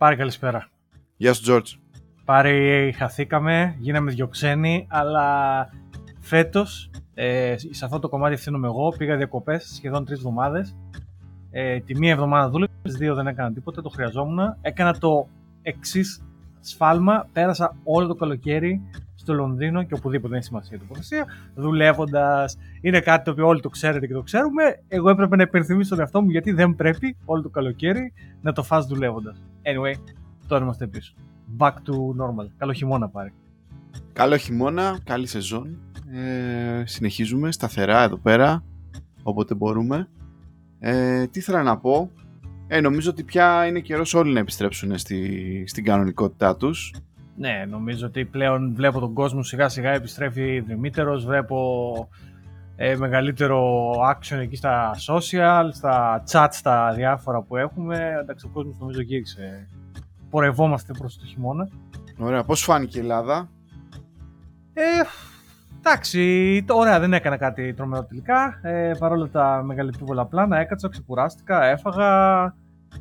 Πάρε καλησπέρα. Γεια σου, Τζόρτζ. Πάρε, χαθήκαμε, γίναμε δυο ξένοι, αλλά φέτος ε, σε αυτό το κομμάτι ευθύνομαι εγώ. Πήγα διακοπές σχεδόν τρεις εβδομάδες. Ε, τη μία εβδομάδα δούλευα, τις δύο δεν έκανα τίποτα, το χρειαζόμουν. Έκανα το εξής σφάλμα. Πέρασα όλο το καλοκαίρι στο Λονδίνο και οπουδήποτε δεν έχει σημασία η τοποθεσία, δουλεύοντας. Είναι κάτι το οποίο όλοι το ξέρετε και το ξέρουμε. Εγώ έπρεπε να υπενθυμίσω τον εαυτό μου γιατί δεν πρέπει όλο το καλοκαίρι να το φας δουλεύοντας. Anyway, τώρα είμαστε πίσω. Back to normal. Καλό χειμώνα πάρει. Καλό χειμώνα, καλή σεζόν. Ε, συνεχίζουμε σταθερά εδώ πέρα, όποτε μπορούμε. Ε, τι ήθελα να πω. Ε, νομίζω ότι πια είναι καιρός όλοι να επιστρέψουν στη, στην κανονικότητά τους. Ναι, νομίζω ότι πλέον βλέπω τον κόσμο σιγά σιγά επιστρέφει δρυμύτερος, βλέπω ε, μεγαλύτερο action εκεί στα social, στα chat, στα διάφορα που έχουμε. Εντάξει, ο κόσμος νομίζω γύρισε. Πορευόμαστε προς το χειμώνα. Ωραία, πώς φάνηκε η Ελλάδα; Ε, εντάξει, ωραία, δεν έκανα κάτι τρομερό τελικά. Ε, παρόλα τα μεγαλεπίβολα πλάνα, έκατσα, ξεκουράστηκα, έφαγα,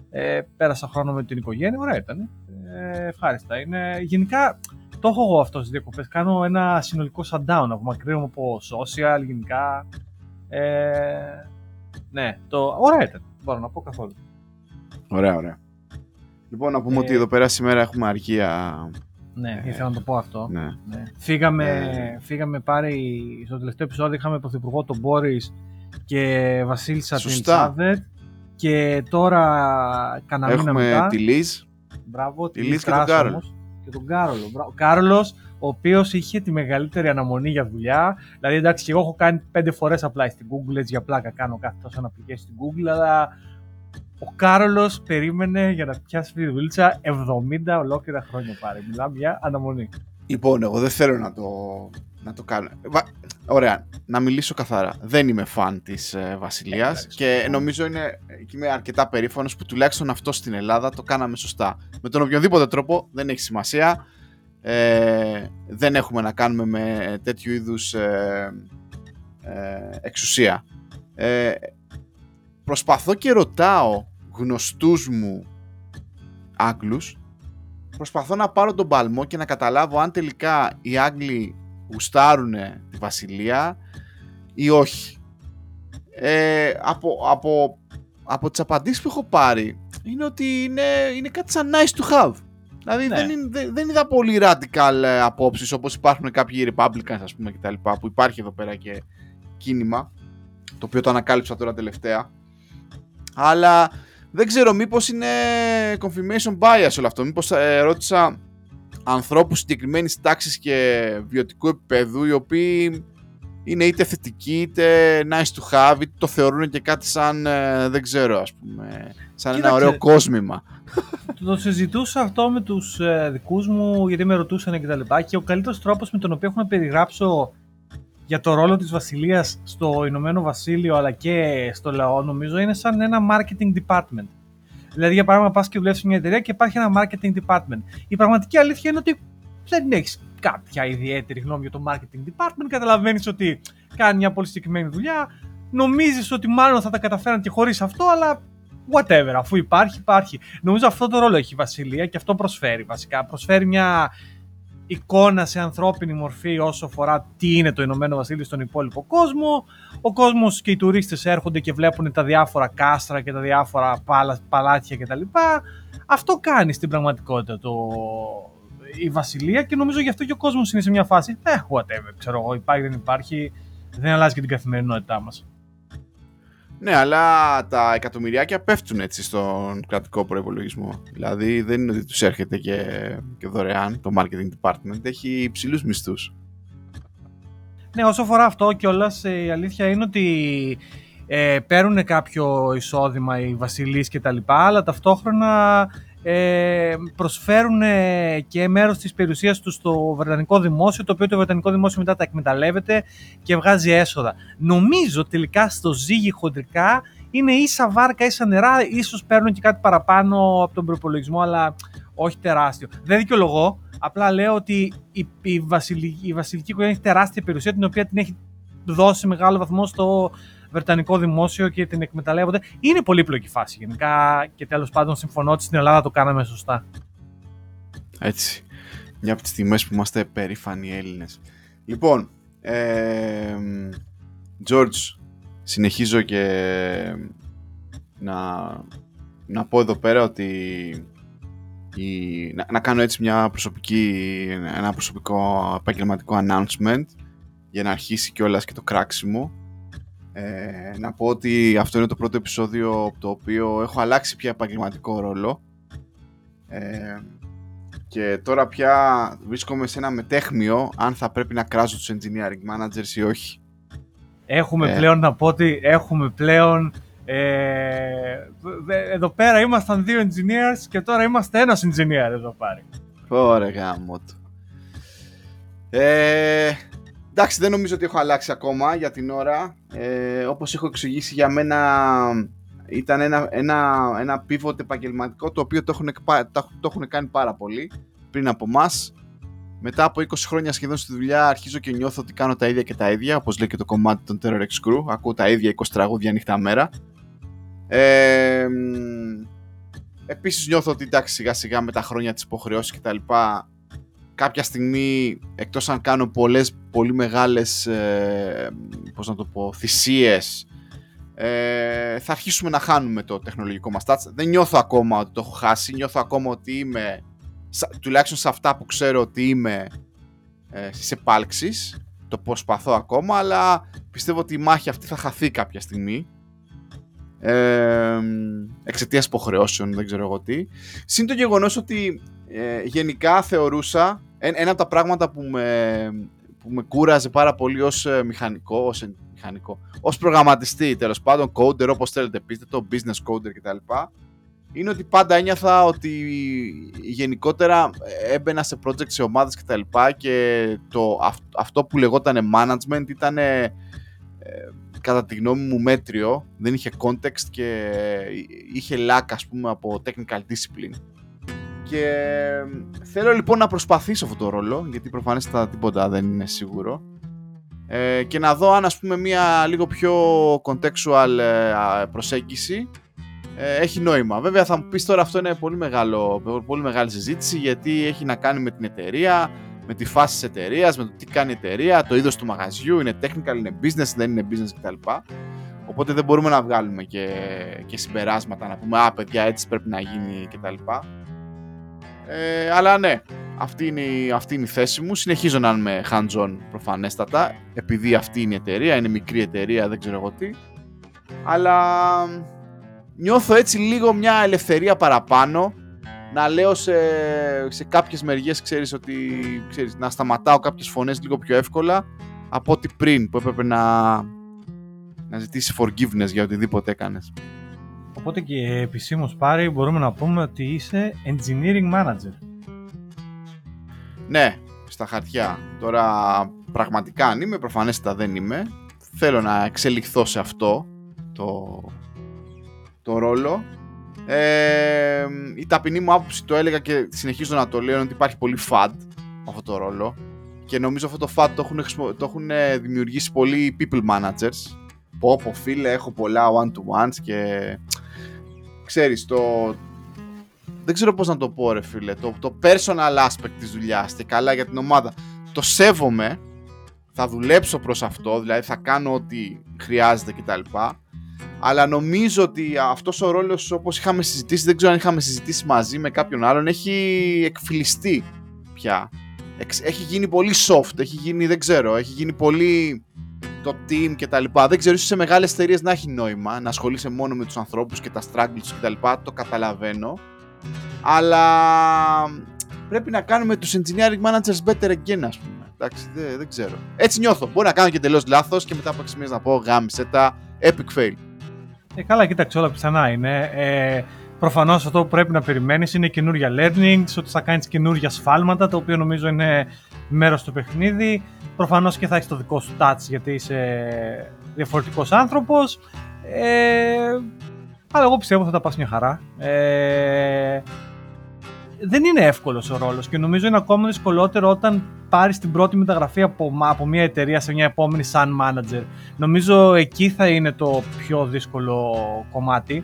ε, πέρασα χρόνο με την οικογένεια, ωραία ήταν. Ε, ευχάριστα. Είναι, γενικά, το έχω εγώ αυτός στις διακοπές. Κάνω ένα συνολικό shutdown, απομακρύνομαι από social, γενικά. Ε, ναι, το, ωραία ήταν. Μπορώ να πω καθόλου. Ωραία, ωραία. Λοιπόν, να πούμε Ε, ότι εδώ πέρα σήμερα έχουμε αργία. Ναι, Ε, ήθελα να το πω αυτό. Ναι. Ναι. Φύγαμε, Ε. φύγαμε πάρει, στο τελευταίο επεισόδιο είχαμε πρωθυπουργό τον Μπόρις και Βασίλισσα την Σωστά. Τσάβετ και τώρα κανένα μήνα Έχουμε μετά, τη Λίζ. Μπράβο, τη τη Λίζ Λίζ και τον Κράσο Κάρολ. όμως, και τον Κάρολο. Μπράβο. Ο Κάρολος, ο οποίος είχε τη μεγαλύτερη αναμονή για δουλειά, δηλαδή εντάξει και εγώ έχω κάνει πέντε φορές απλά στην Google, έτσι για πλάκα κάνω κάθε τόσο ένα application στην Google, αλλά ο Κάρολος περίμενε για να πιάσει αυτή τη δουλίτσα 70 ολόκληρα χρόνια πάρει. Μιλάμε για αναμονή. Λοιπόν, εγώ δεν θέλω να το, να το κάνω. Βα- Ωραία, να μιλήσω καθαρά. Δεν είμαι φαν της ε, Βασιλείας Εντάξει, και λοιπόν. νομίζω είναι, και είμαι αρκετά περήφανος που τουλάχιστον αυτό στην Ελλάδα το κάναμε σωστά. Με τον οποιοδήποτε τρόπο δεν έχει σημασία. Ε, δεν έχουμε να κάνουμε με τέτοιου είδους ε, ε, εξουσία. Ε, προσπαθώ και ρωτάω γνωστούς μου Άγγλους προσπαθώ να πάρω τον παλμό και να καταλάβω αν τελικά οι Άγγλοι γουστάρουν τη Βασιλεία ή όχι. Ε, από, από, από τις απαντήσεις που έχω πάρει είναι ότι είναι, είναι κάτι σαν nice to have. Δηλαδή Ναι. δεν, είναι, δεν, δεν είδα πολύ radical ε, απόψεις όπως υπάρχουν κάποιοι Republicans ας πούμε και τα λοιπά που υπάρχει εδώ πέρα και κίνημα το οποίο το ανακάλυψα τώρα τελευταία αλλά δεν ξέρω μήπως είναι confirmation bias όλο αυτό μήπως ε, ρώτησα ανθρώπους συγκεκριμένης τάξης και βιωτικού επίπεδου οι οποίοι είναι είτε θετικοί είτε nice to have είτε το θεωρούν και κάτι σαν ε, δεν ξέρω ας πούμε σαν ένα Κοίταξε. ωραίο κόσμημα Το συζητούσα αυτό με τους ε, δικούς μου γιατί με ρωτούσαν και τα λοιπά και ο καλύτερος τρόπος με τον οποίο έχω να περιγράψω για το ρόλο της Βασιλείας στο Ηνωμένο Βασίλειο αλλά και στο λαό νομίζω είναι σαν ένα marketing department. Δηλαδή για παράδειγμα πας και δουλεύεις σε μια εταιρεία και υπάρχει ένα marketing department. Η πραγματική αλήθεια είναι ότι δεν έχεις κάποια ιδιαίτερη γνώμη για το marketing department. Καταλαβαίνεις ότι κάνει μια πολύ συγκεκριμένη δουλειά. Νομίζεις ότι μάλλον θα τα καταφέραν και χωρίς αυτό αλλά whatever, αφού υπάρχει, υπάρχει. Νομίζω αυτό το ρόλο έχει η Βασιλεία και αυτό προσφέρει βασικά. Προσφέρει μια εικόνα σε ανθρώπινη μορφή όσο αφορά τι είναι το Ηνωμένο Βασίλειο στον υπόλοιπο κόσμο. Ο κόσμος και οι τουρίστες έρχονται και βλέπουν τα διάφορα κάστρα και τα διάφορα παλα, παλάτια κτλ. Αυτό κάνει στην πραγματικότητα το, η Βασιλεία και νομίζω γι' αυτό και ο κόσμος είναι σε μια φάση ε, whatever, ξέρω εγώ, υπάρχει δεν υπάρχει, δεν αλλάζει και την καθημερινότητά μας. Ναι, αλλά τα εκατομμυριάκια πέφτουν έτσι στον κρατικό προπολογισμό. Δηλαδή δεν είναι ότι τους έρχεται και, και δωρεάν το marketing department. Έχει υψηλούς μισθούς. Ναι, όσο αφορά αυτό κιόλας, η αλήθεια είναι ότι ε, παίρνουν κάποιο εισόδημα οι βασιλείς και τα λοιπά, αλλά ταυτόχρονα ε, προσφέρουν ε, και μέρος της περιουσίας τους στο Βρετανικό Δημόσιο, το οποίο το Βρετανικό Δημόσιο μετά τα εκμεταλλεύεται και βγάζει έσοδα. Νομίζω τελικά στο ζύγι χοντρικά είναι ίσα βάρκα, ίσα νερά, ίσως παίρνουν και κάτι παραπάνω από τον προπολογισμό, αλλά όχι τεράστιο. Δεν δικαιολογώ, απλά λέω ότι η, η, βασιλική, η βασιλική οικογένεια έχει τεράστια περιουσία, την οποία την έχει δώσει σε μεγάλο βαθμό στο Βρετανικό δημόσιο και την εκμεταλλεύονται. Είναι πολύπλοκη φάση γενικά και τέλος πάντων συμφωνώ ότι στην Ελλάδα το κάναμε σωστά. Έτσι. Μια από τις τιμέ που είμαστε περήφανοι Έλληνες. Λοιπόν, ε, George, συνεχίζω και να, να πω εδώ πέρα ότι η, να, να, κάνω έτσι μια προσωπική, ένα προσωπικό επαγγελματικό announcement για να αρχίσει κιόλας και το κράξιμο. Ε, να πω ότι αυτό είναι το πρώτο επεισόδιο το οποίο έχω αλλάξει πια επαγγελματικό ρόλο ε, και τώρα πια βρίσκομαι σε ένα μετέχμιο αν θα πρέπει να κράζω τους engineering managers ή όχι. Έχουμε ε. πλέον να πω ότι έχουμε πλέον ε, εδώ πέρα ήμασταν δύο engineers και τώρα είμαστε ένας engineer εδώ πάλι. Ωραία γάμο του. Ε, εντάξει, δεν νομίζω ότι έχω αλλάξει ακόμα για την ώρα. Ε, όπως έχω εξηγήσει για μένα ήταν ένα, ένα, ένα pivot επαγγελματικό το οποίο το έχουν, το έχουν κάνει πάρα πολύ πριν από εμάς. Μετά από 20 χρόνια σχεδόν στη δουλειά αρχίζω και νιώθω ότι κάνω τα ίδια και τα ίδια όπως λέει και το κομμάτι των Terror X Crew. Ακούω τα ίδια 20 τραγούδια νύχτα μέρα. Ε, επίσης νιώθω ότι εντάξει σιγά σιγά με τα χρόνια της υποχρεώσης και τα λοιπά κάποια στιγμή εκτός αν κάνω πολλές πολύ μεγάλες ε, πώς να το πω θυσίες ε, θα αρχίσουμε να χάνουμε το τεχνολογικό μας touch. Δεν νιώθω ακόμα ότι το έχω χάσει. Νιώθω ακόμα ότι είμαι τουλάχιστον σε αυτά που ξέρω ότι είμαι ε, στις επάλξεις. Το προσπαθώ ακόμα αλλά πιστεύω ότι η μάχη αυτή θα χαθεί κάποια στιγμή. Ε, εξαιτίας υποχρεώσεων, δεν ξέρω εγώ τι. Συν το γεγονός ότι ε, γενικά θεωρούσα ένα από τα πράγματα που με, που με κούραζε πάρα πολύ ως ε, μηχανικό, ως, ε, μηχανικό, ως προγραμματιστή τέλος πάντων, coder όπως θέλετε πείτε το, business coder κτλ. Είναι ότι πάντα ένιωθα ότι γενικότερα έμπαινα σε project, σε ομάδες κτλ. Και, και το, αυτό που λεγόταν management ήταν κατά τη γνώμη μου μέτριο, δεν είχε context και είχε lack ας πούμε από technical discipline. Και θέλω λοιπόν να προσπαθήσω αυτό το ρόλο, γιατί προφανέστατα τίποτα δεν είναι σίγουρο. Ε, και να δω αν ας πούμε μια λίγο πιο contextual ε, προσέγγιση ε, έχει νόημα. Βέβαια θα μου πεις τώρα αυτό είναι πολύ, μεγάλο, πολύ μεγάλη συζήτηση γιατί έχει να κάνει με την εταιρεία, με τη φάση της εταιρείας, με το τι κάνει η εταιρεία, το είδος του μαγαζιού, είναι technical, είναι business, δεν είναι business κτλ. Οπότε δεν μπορούμε να βγάλουμε και, και συμπεράσματα να πούμε Α, παιδιά, έτσι πρέπει να γίνει κτλ. Ε, αλλά ναι, αυτή είναι, αυτή είναι η θέση μου. Συνεχίζω να είμαι hands-on προφανέστατα, επειδή αυτή είναι η εταιρεία, είναι μικρή εταιρεία, δεν ξέρω εγώ τι. Αλλά νιώθω έτσι λίγο μια ελευθερία παραπάνω να λέω σε, σε κάποιες μεριές, ξέρεις, ότι ξέρεις, να σταματάω κάποιες φωνές λίγο πιο εύκολα από ό,τι πριν που έπρεπε να, να ζητήσει forgiveness για οτιδήποτε έκανες. Οπότε και επισήμως πάρει μπορούμε να πούμε ότι είσαι engineering manager. Ναι, στα χαρτιά. Τώρα πραγματικά αν είμαι, προφανέστατα δεν είμαι. Θέλω να εξελιχθώ σε αυτό το, το ρόλο ε, η ταπεινή μου άποψη το έλεγα και συνεχίζω να το λέω ότι υπάρχει πολύ fad αυτό το ρόλο και νομίζω αυτό το fad το έχουν, το έχουν δημιουργήσει πολλοί people managers πω πω φίλε έχω πολλά one to ones και ξέρεις το δεν ξέρω πώς να το πω ρε φίλε. Το, το personal aspect της δουλειάς και καλά για την ομάδα. Το σέβομαι. Θα δουλέψω προς αυτό δηλαδή θα κάνω ό,τι χρειάζεται κτλ αλλά νομίζω ότι αυτός ο ρόλος όπως είχαμε συζητήσει, δεν ξέρω αν είχαμε συζητήσει μαζί με κάποιον άλλον, έχει εκφυλιστεί πια. Έχει γίνει πολύ soft, έχει γίνει, δεν ξέρω, έχει γίνει πολύ το team και τα λοιπά. Δεν ξέρω, ίσως σε μεγάλες εταιρείες να έχει νόημα, να ασχολείσαι μόνο με τους ανθρώπους και τα struggles και τα λοιπά, το καταλαβαίνω. Αλλά πρέπει να κάνουμε τους engineering managers better again, ας πούμε. Εντάξει, δεν, δεν ξέρω. Έτσι νιώθω. Μπορεί να κάνω και τελείω λάθος και μετά από 6 μήνες να πω γάμισε τα epic fail. Ε, καλά, κοίταξε, όλα πιθανά είναι. Ε, Προφανώς αυτό που πρέπει να περιμένεις είναι καινούργια learnings, ότι θα κάνεις καινούργια σφάλματα, το οποίο νομίζω είναι μέρος του παιχνίδι. Προφανώς και θα έχεις το δικό σου touch, γιατί είσαι διαφορετικός άνθρωπος. Ε, αλλά εγώ πιστεύω θα τα πας μια χαρά. Ε, δεν είναι εύκολος ο ρόλος και νομίζω είναι ακόμα δυσκολότερο όταν πάρεις την πρώτη μεταγραφή από, από μια εταιρεία σε μια επόμενη σαν manager. Νομίζω εκεί θα είναι το πιο δύσκολο κομμάτι.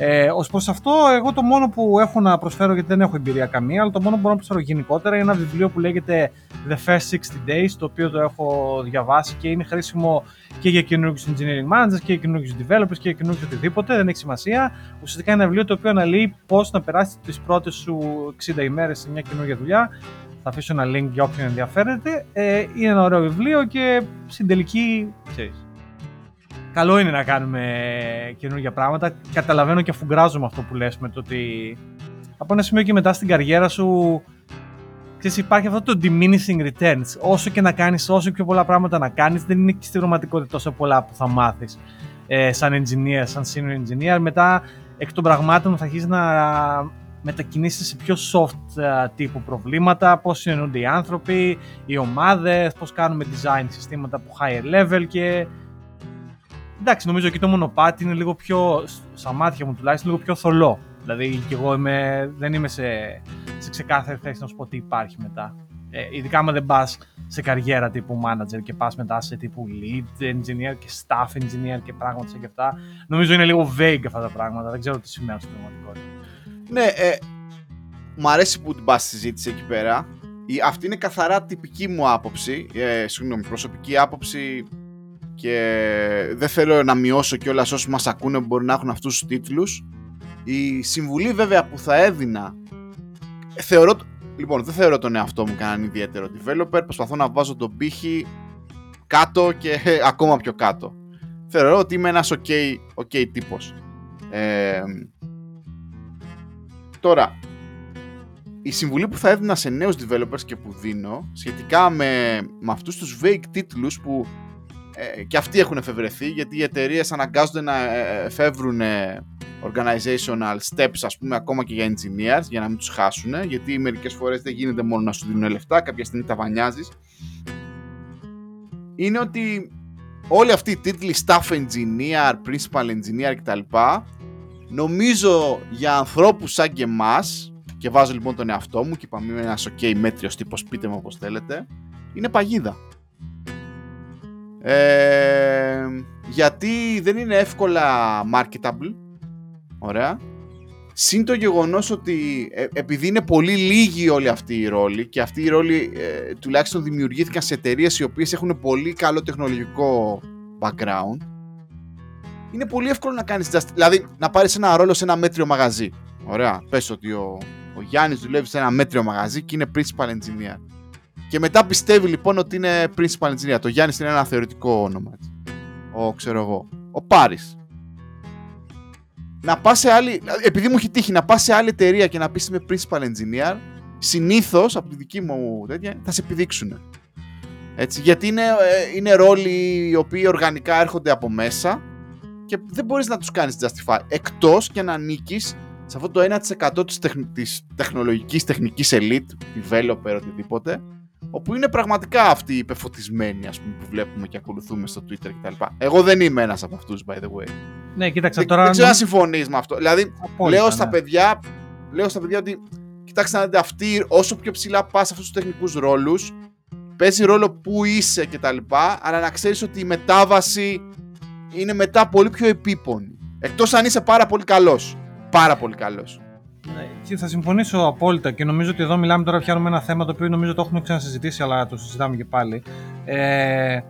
Ε, Ω προς αυτό, εγώ το μόνο που έχω να προσφέρω, γιατί δεν έχω εμπειρία καμία, αλλά το μόνο που μπορώ να προσφέρω γενικότερα είναι ένα βιβλίο που λέγεται The First 60 Days, το οποίο το έχω διαβάσει και είναι χρήσιμο και για καινούργιους engineering managers και για καινούργιους developers και για καινούργιους οτιδήποτε, δεν έχει σημασία. Ουσιαστικά είναι ένα βιβλίο το οποίο αναλύει πώς να περάσει τις πρώτες σου 60 ημέρες σε μια καινούργια δουλειά. Θα αφήσω ένα link για όποιον ενδιαφέρεται. Ε, είναι ένα ωραίο βιβλίο και στην τελική, ξέρεις, καλό είναι να κάνουμε καινούργια πράγματα. Καταλαβαίνω και αφουγκράζομαι αυτό που λες με το ότι από ένα σημείο και μετά στην καριέρα σου ξέρεις, υπάρχει αυτό το diminishing returns. Όσο και να κάνεις, όσο πιο πολλά πράγματα να κάνεις, δεν είναι και στην πραγματικότητα τόσο πολλά που θα μάθεις ε, σαν engineer, σαν senior engineer. Μετά εκ των πραγμάτων θα αρχίσεις να μετακινήσεις σε πιο soft uh, τύπου προβλήματα, πώς συνεννούνται οι άνθρωποι, οι ομάδες, πώς κάνουμε design συστήματα που higher level και εντάξει, νομίζω εκεί το μονοπάτι είναι λίγο πιο, στα μάτια μου τουλάχιστον, λίγο πιο θολό. Δηλαδή και εγώ είμαι, δεν είμαι σε, σε ξεκάθαρη θέση να σου πω τι υπάρχει μετά. Ε, ειδικά άμα δεν πας σε καριέρα τύπου manager και πας μετά σε τύπου lead engineer και staff engineer και πράγματα σαν και αυτά. Νομίζω είναι λίγο vague αυτά τα πράγματα. Δεν ξέρω τι σημαίνει στην πραγματικότητα. Ναι, ε, μου αρέσει που την πας στη συζήτηση εκεί πέρα. Αυτή είναι καθαρά τυπική μου άποψη. Ε, συγγνώμη, προσωπική άποψη και δεν θέλω να μειώσω κιόλας όσοι μας ακούνε που μπορεί να έχουν αυτούς τους τίτλους. Η συμβουλή βέβαια που θα έδινα θεωρώ, λοιπόν δεν θεωρώ τον εαυτό μου κανέναν ιδιαίτερο developer. Προσπαθώ να βάζω τον πύχη κάτω και ακόμα πιο κάτω. Θεωρώ ότι είμαι ένας ok, okay τύπος. Ε, τώρα η συμβουλή που θα έδινα σε νέους developers και που δίνω σχετικά με, με αυτούς τους vague τίτλους που ε, και αυτοί έχουν εφευρεθεί γιατί οι εταιρείες αναγκάζονται να ε, εφεύρουν organizational steps ας πούμε ακόμα και για engineers για να μην τους χάσουν γιατί μερικές φορές δεν γίνεται μόνο να σου δίνουν λεφτά κάποια στιγμή τα βανιάζεις. Είναι ότι όλοι αυτοί οι τίτλοι staff engineer, principal engineer κτλ νομίζω για ανθρώπους σαν και εμάς και βάζω λοιπόν τον εαυτό μου και είπαμε είμαι ένας ok μέτριος τύπος πείτε μου όπως θέλετε είναι παγίδα ε, γιατί δεν είναι εύκολα marketable. Ωραία. Συν το γεγονός ότι ε, επειδή είναι πολύ λίγοι όλοι αυτοί οι ρόλοι και αυτοί οι ρόλοι ε, τουλάχιστον δημιουργήθηκαν σε εταιρείες οι οποίες έχουν πολύ καλό τεχνολογικό background είναι πολύ εύκολο να κάνεις just, δηλαδή να πάρεις ένα ρόλο σε ένα μέτριο μαγαζί. Ωραία. Πες ότι ο, ο Γιάννης δουλεύει σε ένα μέτριο μαγαζί και είναι principal engineer. Και μετά πιστεύει λοιπόν ότι είναι principal engineer. Το Γιάννης είναι ένα θεωρητικό όνομα. Έτσι. Ο ξέρω εγώ. Ο Πάρης. Να πα σε άλλη. Επειδή μου έχει τύχει να πα σε άλλη εταιρεία και να πεις είμαι principal engineer, συνήθως από τη δική μου τέτοια θα σε επιδείξουν. Έτσι, γιατί είναι, ε, είναι ρόλοι οι οποίοι οργανικά έρχονται από μέσα και δεν μπορείς να τους κάνεις justify εκτός και να ανήκει σε αυτό το 1% της, τεχ, της τεχνολογικής τεχνικής elite, developer, οτιδήποτε όπου είναι πραγματικά αυτοί οι υπεφωτισμένοι ας πούμε, που βλέπουμε και ακολουθούμε στο Twitter κτλ. Εγώ δεν είμαι ένας από αυτούς, by the way. Ναι, κοίταξε τώρα. Δεν ξέρω αν συμφωνείς με αυτό. Δηλαδή, λέω, στα ναι. παιδιά, λέω στα παιδιά ότι κοιτάξτε να δείτε αυτοί, όσο πιο ψηλά πας σε αυτούς τους τεχνικούς ρόλους, παίζει ρόλο που είσαι κτλ. Αλλά να ξέρεις ότι η μετάβαση είναι μετά πολύ πιο επίπονη. Εκτός αν είσαι πάρα πολύ καλός. Πάρα πολύ καλός. Ναι, θα συμφωνήσω απόλυτα και νομίζω ότι εδώ μιλάμε τώρα πιάνουμε ένα θέμα το οποίο νομίζω το έχουμε ξανασυζητήσει αλλά το συζητάμε και πάλι. Ε,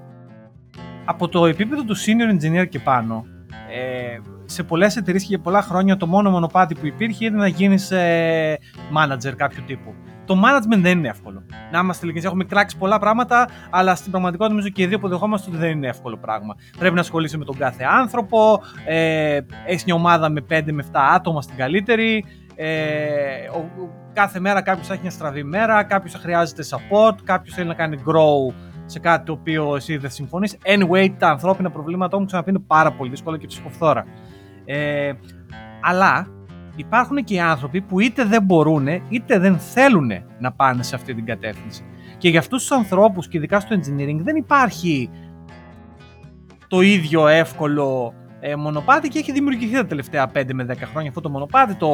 από το επίπεδο του senior engineer και πάνω, ε, σε πολλές εταιρείες και για πολλά χρόνια το μόνο μονοπάτι που υπήρχε ήταν να γίνεις ε, manager κάποιου τύπου. Το management δεν είναι εύκολο. Να είμαστε ειλικρινείς, έχουμε κράξει πολλά πράγματα, αλλά στην πραγματικότητα νομίζω και οι δύο αποδεχόμαστε ότι δεν είναι εύκολο πράγμα. Πρέπει να ασχολείσαι με τον κάθε άνθρωπο, ε, έχεις μια ομάδα με 5 με 7 άτομα στην καλύτερη, ε, ο, κάθε μέρα κάποιος θα έχει μια στραβή μέρα, κάποιος θα χρειάζεται support, κάποιος θέλει να κάνει grow σε κάτι το οποίο εσύ δεν συμφωνείς. Anyway, τα ανθρώπινα προβλήματα όμως ξαναπεί είναι πάρα πολύ δύσκολα και ψυχοφθόρα. Ε, αλλά υπάρχουν και οι άνθρωποι που είτε δεν μπορούν είτε δεν θέλουν να πάνε σε αυτή την κατεύθυνση. Και για αυτούς τους ανθρώπους και ειδικά στο engineering δεν υπάρχει το ίδιο εύκολο ε, μονοπάτι και έχει δημιουργηθεί τα τελευταία 5 με 10 χρόνια αυτό το μονοπάτι, το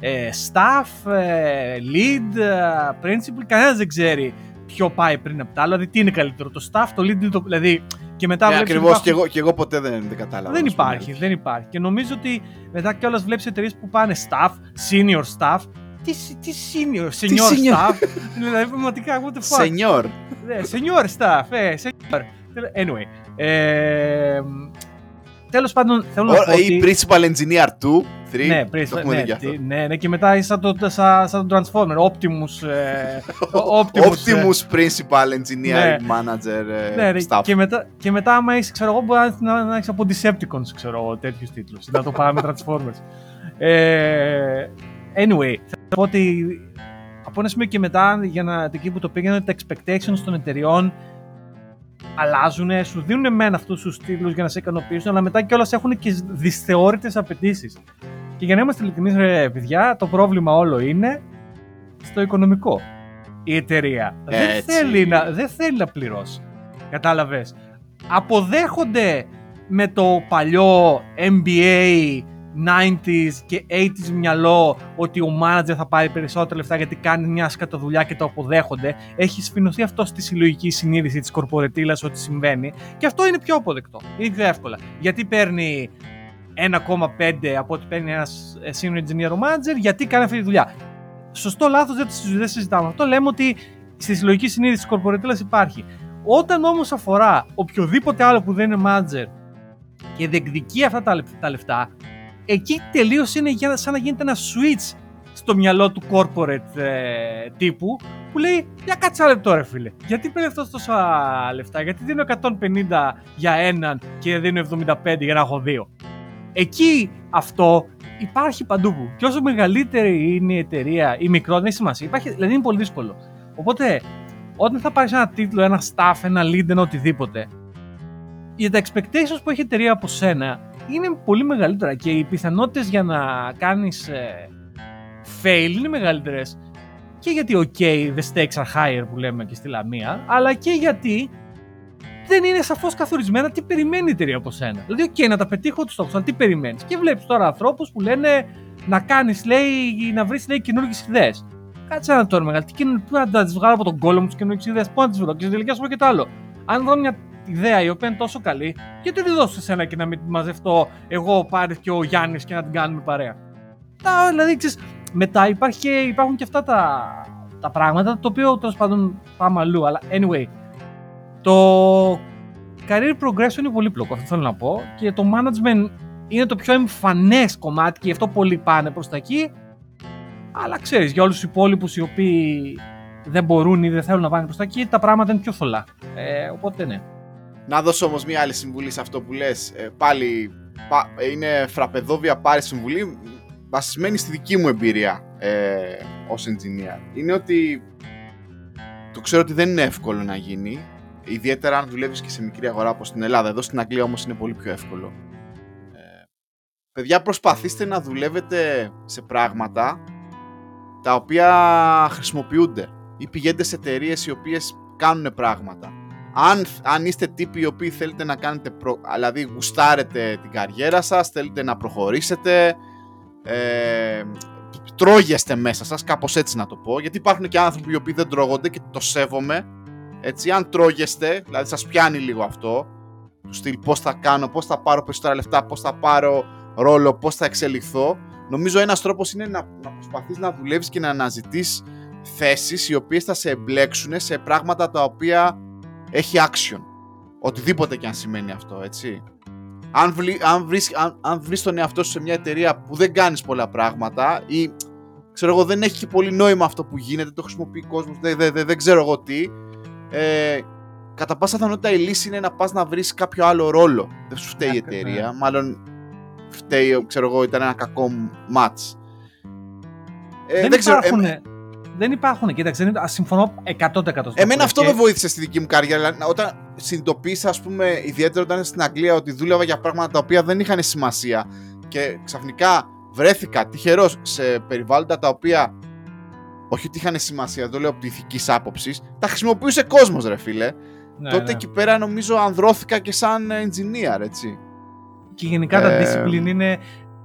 ε, staff, ε, lead, ε, principal, κανένας δεν ξέρει ποιο πάει πριν από τα άλλα. Δηλαδή, τι είναι καλύτερο, το staff, το lead, το, δηλαδή. Και μετά Ναι, βλέπεις ότι ακριβώς. υπάρχουν- Και, εγώ, και εγώ ποτέ δεν, δεν κατάλαβα. δεν ας πούμε, υπάρχει, δεν υπάρχει. Και νομίζω ότι μετά κιόλας βλέπεις εταιρείες που πάνε staff, senior staff. Τι, τι senior, senior senior? staff; δηλαδή, πραγματικά, what the fuck; Σενιόρ. Ναι, senior staff, ε, senior. Anyway. Ε, Τέλος πάντων, θέλω να πω Ή ότι... principal engineer 2, 3. Ναι, το πριν, έχουμε ναι, δει κι αυτό. τι- ναι, ναι, και μετά είσαι σαν το, σαν, σαν το Transformer, Optimus, ε, ο- Optimus, ε, Optimus principal engineer Ναι. manager ε, ναι, ρε, staff. και, μετά, και μετά άμα είσαι, ξέρω εγώ, μπορεί να, να, να έχεις από Decepticons, ξέρω εγώ, τέτοιους τίτλους, να το πάμε με Transformers. Ε, anyway, θα πω ότι από ένα σημείο και μετά, για να, εκεί που το πήγαινε, τα expectations των εταιριών αλλάζουν, σου δίνουν μεν αυτούς τους τίτλους για να σε ικανοποιήσουν, αλλά μετά κιόλας έχουν και δυσθεώρητες απαιτήσεις. Και για να είμαστε ειλικρινείς ρε παιδιά, το πρόβλημα όλο είναι στο οικονομικό. Η εταιρεία δεν Έτσι. θέλει, να, δεν θέλει να πληρώσει. Κατάλαβες. Αποδέχονται με το παλιό NBA 90s και 80s μυαλό ότι ο manager θα πάρει περισσότερα λεφτά γιατί κάνει μια σκατοδουλειά και το αποδέχονται. Έχει σφινωθεί αυτό στη συλλογική συνείδηση της κορπορετήλας ότι συμβαίνει και αυτό είναι πιο αποδεκτό. Είναι πιο εύκολα. Γιατί παίρνει 1,5 από ό,τι παίρνει ένας senior engineer ο manager, γιατί κάνει αυτή τη δουλειά. Σωστό, λάθος δεν, το συζη- δεν συζητάμε. Αυτό λέμε ότι στη συλλογική συνείδηση της κορπορετήλας υπάρχει. Όταν όμως αφορά οποιοδήποτε άλλο που δεν είναι manager και διεκδικεί αυτά τα, λεφ- τα λεφτά, εκεί τελείως είναι για, σαν να γίνεται ένα switch στο μυαλό του corporate ε, τύπου που λέει για κάτσε ένα λεπτό ρε φίλε. Γιατί παίρνει αυτός τόσα λεφτά, γιατί δίνω 150 για έναν και δίνω 75 για να έχω δύο. Εκεί αυτό υπάρχει παντού. Και όσο μεγαλύτερη είναι η εταιρεία ή μικρό, δεν έχει σημασία. Υπάρχει, δηλαδή είναι πολύ δύσκολο. Οπότε, όταν θα πάρεις ένα τίτλο, ένα staff, ένα lead, ένα οτιδήποτε, για τα expectations που έχει η εταιρεία από σένα είναι πολύ μεγαλύτερα και οι πιθανότητες για να κάνεις fail είναι μεγαλύτερες. Και γιατί, OK, the stakes are higher που λέμε και στη Λαμία, αλλά και γιατί δεν είναι σαφώς καθορισμένα τι περιμένει η εταιρεία από σένα. Δηλαδή, OK, να τα πετύχω τους στόχους, αλλά τι περιμένεις. Και βλέπεις τώρα ανθρώπους που λένε να κάνεις, λέει, να βρεις, λέει, καινούργιες ιδέες. Κάτσε ένα τώρα μεγάλο. Τι καινούργιε, πού να τις βγάλω από τον κόλλο μου τις καινούργιες ιδέες, πού να τις βρω. Και στην τελική σου πω και το άλλο. Αν δω μια ιδέα η οποία είναι τόσο καλή, γιατί δεν τη δώσω σε σένα και να μην τη μαζευτώ εγώ, ο Πάρης και ο Γιάννης και να την κάνουμε παρέα. Τα, δηλαδή, ξέρεις, μετά υπάρχει και, υπάρχουν και αυτά τα, τα πράγματα, το οποίο τέλος πάντων πάμε αλλού. Αλλά anyway, το career progression είναι πολύπλοκο, αυτό θέλω να πω. Και το management είναι το πιο εμφανές κομμάτι και γι' αυτό πολλοί πάνε προς τα εκεί. Αλλά ξέρεις, για όλους τους υπόλοιπους οι οποίοι δεν μπορούν ή δεν θέλουν να πάνε προς τα εκεί, τα πράγματα είναι πιο θολά. Ε, οπότε ναι. Να δώσω όμως μία άλλη συμβουλή σε αυτό που λες. πάλι πα- ε, είναι φραπεδόβια πάρει συμβουλή βασισμένη στη δική μου εμπειρία ε, ως engineer. Είναι ότι το ξέρω ότι δεν είναι εύκολο να γίνει. Ιδιαίτερα αν δουλεύεις και σε μικρή αγορά όπως στην Ελλάδα. Εδώ στην Αγγλία όμως είναι πολύ πιο εύκολο. Ε, παιδιά προσπαθήστε να δουλεύετε σε πράγματα τα οποία χρησιμοποιούνται ή πηγαίνετε σε εταιρείες οι οποίες κάνουν πράγματα αν, αν είστε τύποι οι οποίοι θέλετε να κάνετε, προ, δηλαδή γουστάρετε την καριέρα σας, θέλετε να προχωρήσετε, ε, τρώγεστε μέσα σας, κάπως έτσι να το πω, γιατί υπάρχουν και άνθρωποι οι οποίοι δεν τρώγονται και το σέβομαι, έτσι, αν τρώγεστε, δηλαδή σας πιάνει λίγο αυτό, του στυλ πώς θα κάνω, πώς θα πάρω περισσότερα λεφτά, πώς θα πάρω ρόλο, πώς θα εξελιχθώ, νομίζω ένας τρόπος είναι να, να προσπαθείς να δουλεύεις και να αναζητείς θέσεις οι οποίες θα σε εμπλέξουν σε πράγματα τα οποία έχει action. Οτιδήποτε και αν σημαίνει αυτό, έτσι. Αν, βλή, αν, βρεις, αν, αν βρεις τον εαυτό σου σε μια εταιρεία που δεν κάνεις πολλά πράγματα ή ξέρω εγώ δεν έχει και πολύ νόημα αυτό που γίνεται, το χρησιμοποιεί ο κόσμος, δεν, δεν, δεν, δεν ξέρω εγώ τι, ε, κατά πάσα πιθανότητα η λύση είναι να πας να βρεις κάποιο άλλο ρόλο. Δεν σου φταίει η Ναι, εταιρεία, μάλλον φταίει, ξέρω εγώ, ήταν ένα κακό match. Ε, δεν, δεν ξέρω, υπάρχουν, ε, δεν υπάρχουν, κοίταξε, δεν- ας, συμφωνώ 100% στο Εμένα αυτό και- με βοήθησε στη δική μου καριέρα. Δηλαδή, Όταν συνειδητοποίησα, ας πούμε, ιδιαίτερα όταν ήταν στην Αγγλία, ότι δούλευα για πράγματα τα οποία δεν είχαν σημασία και ξαφνικά βρέθηκα τυχερός σε περιβάλλοντα τα οποία όχι ότι είχαν σημασία, το λέω από τη ηθικής άποψης, τα χρησιμοποιούσε κόσμος, ρε φίλε. Ναι, Τότε ναι. εκεί πέρα νομίζω ανδρώθηκα και σαν engineer, έτσι. Και γενικά τα Ε, discipline είναι.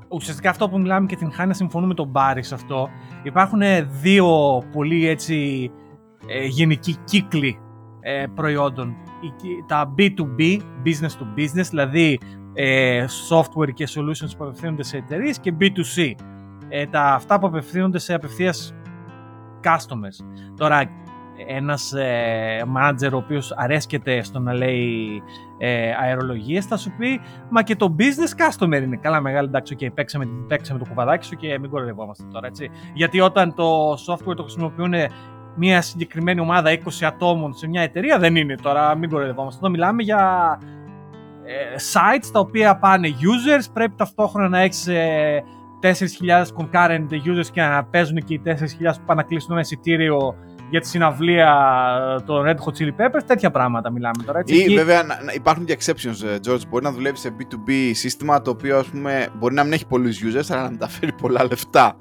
Ουσιαστικά αυτό που μιλάμε και την χάνει να συμφωνούμε με τον Μπάρι σε αυτό. Υπάρχουν δύο πολύ έτσι ε, γενική κύκλη ε, προϊόντων. Τα B2B, business to business, δηλαδή ε, software και solutions που απευθύνονται σε εταιρείες και B2C, ε, τα, αυτά που απευθύνονται σε απευθείας customers. Τώρα, ένας ε, manager ο οποίος αρέσκεται στο να λέει ε, αερολογίες θα σου πει μα και το business customer είναι καλά μεγάλη εντάξει okay, παίξαμε, παίξαμε το κουβαδάκι σου και μην κοροϊδευόμαστε τώρα έτσι. Γιατί όταν το software το χρησιμοποιούν μια συγκεκριμένη ομάδα 20 ατόμων σε μια εταιρεία δεν είναι τώρα μην κοροϊδευόμαστε. Εδώ μιλάμε για ε, sites τα οποία πάνε users πρέπει ταυτόχρονα να έχεις ε, 4.000 concurrent users και να παίζουν και οι 4.000 που πάνε να κλείσουν ένα εισιτήριο για τη συναυλία των Red Hot Chili Peppers, τέτοια πράγματα μιλάμε τώρα. Έτσι. Ή και... βέβαια υπάρχουν και exceptions, ε, George. Μπορεί να δουλεύει σε B2B σύστημα το οποίο ας πούμε, μπορεί να μην έχει πολλούς users, αλλά να μεταφέρει πολλά λεφτά.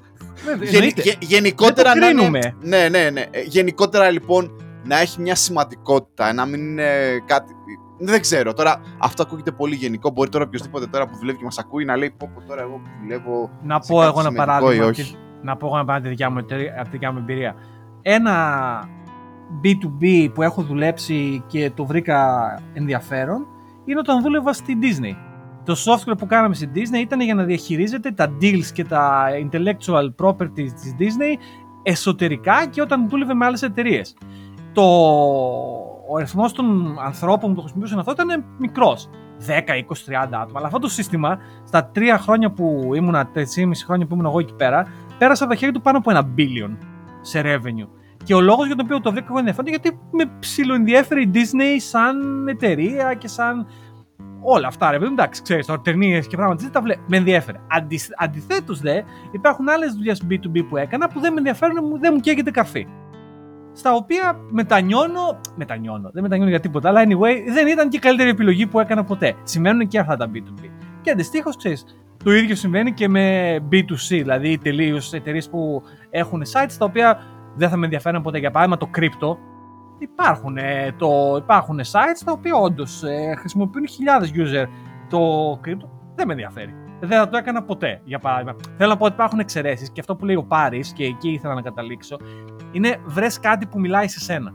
Γεν, γε, γενικότερα να είναι, ναι, ναι, ναι. Ε, γενικότερα λοιπόν να έχει μια σημαντικότητα, να μην είναι κάτι. Δεν ξέρω. Τώρα αυτό ακούγεται πολύ γενικό. Μπορεί τώρα οποιοδήποτε τώρα που δουλεύει και μας ακούει να λέει: Πω, πω τώρα εγώ που δουλεύω. Να πω εγώ ένα παράδειγμα. Να πω εγώ ένα παράδειγμα από τη δικιά μου εμπειρία ένα B2B που έχω δουλέψει και το βρήκα ενδιαφέρον είναι όταν δούλευα στη Disney. Το software που κάναμε στη Disney ήταν για να διαχειρίζεται τα deals και τα intellectual properties της Disney εσωτερικά και όταν δούλευε με άλλες εταιρείες. Το... Ο αριθμός των ανθρώπων που το χρησιμοποιούσαν αυτό ήταν μικρός. 10, 20, 30 άτομα. Αλλά αυτό το σύστημα στα τρία χρόνια που ήμουνα, 3,5 χρόνια που ήμουν εγώ εκεί πέρα, πέρασα από τα χέρια του πάνω από ένα billion σε revenue. Και ο λόγος για τον οποίο το βρήκα εγώ ενδιαφέρον γιατί με ψιλοενδιαφέρει η Disney σαν εταιρεία και σαν όλα αυτά. Ρε εντάξει, ξέρεις τώρα ταινίες και πράγματα δεν τα βλέπω. Με ενδιαφέρει. Αντι, Αντιθέτως, δε, υπάρχουν άλλες δουλειές B2B που έκανα που δεν με ενδιαφέρουν, δεν μου καίγεται καρφί. Στα οποία μετανιώνω. Μετανιώνω, δεν μετανιώνω για τίποτα, αλλά anyway, δεν ήταν και η καλύτερη επιλογή που έκανα ποτέ. Σημαίνουν και αυτά τα B2B. Και αντιστοίχως, ξέρεις, το ίδιο συμβαίνει και με B2C, δηλαδή τελείως εταιρείες που έχουν sites τα οποία δεν θα με ενδιαφέρουν ποτέ. Για παράδειγμα, το crypto. Υπάρχουν, ε, το, υπάρχουν sites τα οποία όντως ε, χρησιμοποιούν χιλιάδες user το crypto. Δεν με ενδιαφέρει. Δεν θα το έκανα ποτέ, για παράδειγμα. Θέλω να πω ότι υπάρχουν εξαιρέσεις και αυτό που λέει ο Πάρης, και εκεί ήθελα να καταλήξω, είναι βρες κάτι που μιλάει σε σένα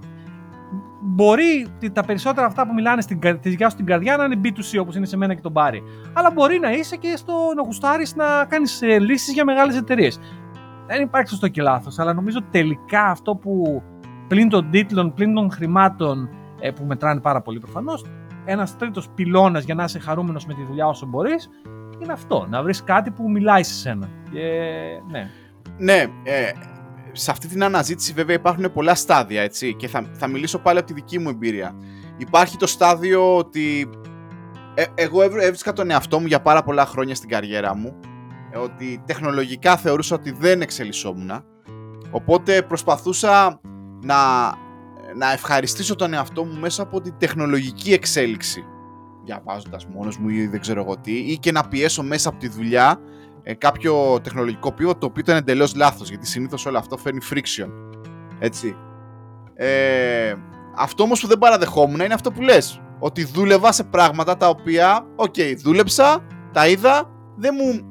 μπορεί τα περισσότερα αυτά που μιλάνε στην τη δικιά σου την καρδιά να είναι B2C όπως είναι σε μένα και τον Πάρη. Αλλά μπορεί να είσαι και στο να γουστάρεις να κάνεις ε, λύσεις για μεγάλες εταιρείες. Δεν υπάρχει σωστό και λάθος, αλλά νομίζω τελικά αυτό που πλην των τίτλων, πλην των χρημάτων ε, που μετράνε πάρα πολύ προφανώς, ένας τρίτος πυλώνας για να είσαι χαρούμενος με τη δουλειά όσο μπορείς, είναι αυτό. Να βρεις κάτι που μιλάει σε σένα. Και, ναι. Ναι, ε, σε αυτή την αναζήτηση βέβαια υπάρχουν πολλά στάδια, έτσι, και θα, θα μιλήσω πάλι από τη δική μου εμπειρία. Υπάρχει το στάδιο ότι ε, εγώ έβρισκα τον εαυτό μου για πάρα πολλά χρόνια στην καριέρα μου, ε, ότι τεχνολογικά θεωρούσα ότι δεν εξελισσόμουν, οπότε προσπαθούσα να, να ευχαριστήσω τον εαυτό μου μέσα από την τεχνολογική εξέλιξη, διαβάζοντας μόνος μου ή δεν ξέρω εγώ τι, ή και να πιέσω μέσα από τη δουλειά ε, κάποιο τεχνολογικό pivot το οποίο ήταν εντελώς λάθος, γιατί συνήθως όλο αυτό φέρνει friction. Έτσι. Ε, αυτό όμως που δεν παραδεχόμουν είναι αυτό που λες. Ότι δούλευα σε πράγματα τα οποία, OK, okay, δούλεψα, τα είδα, δεν μου.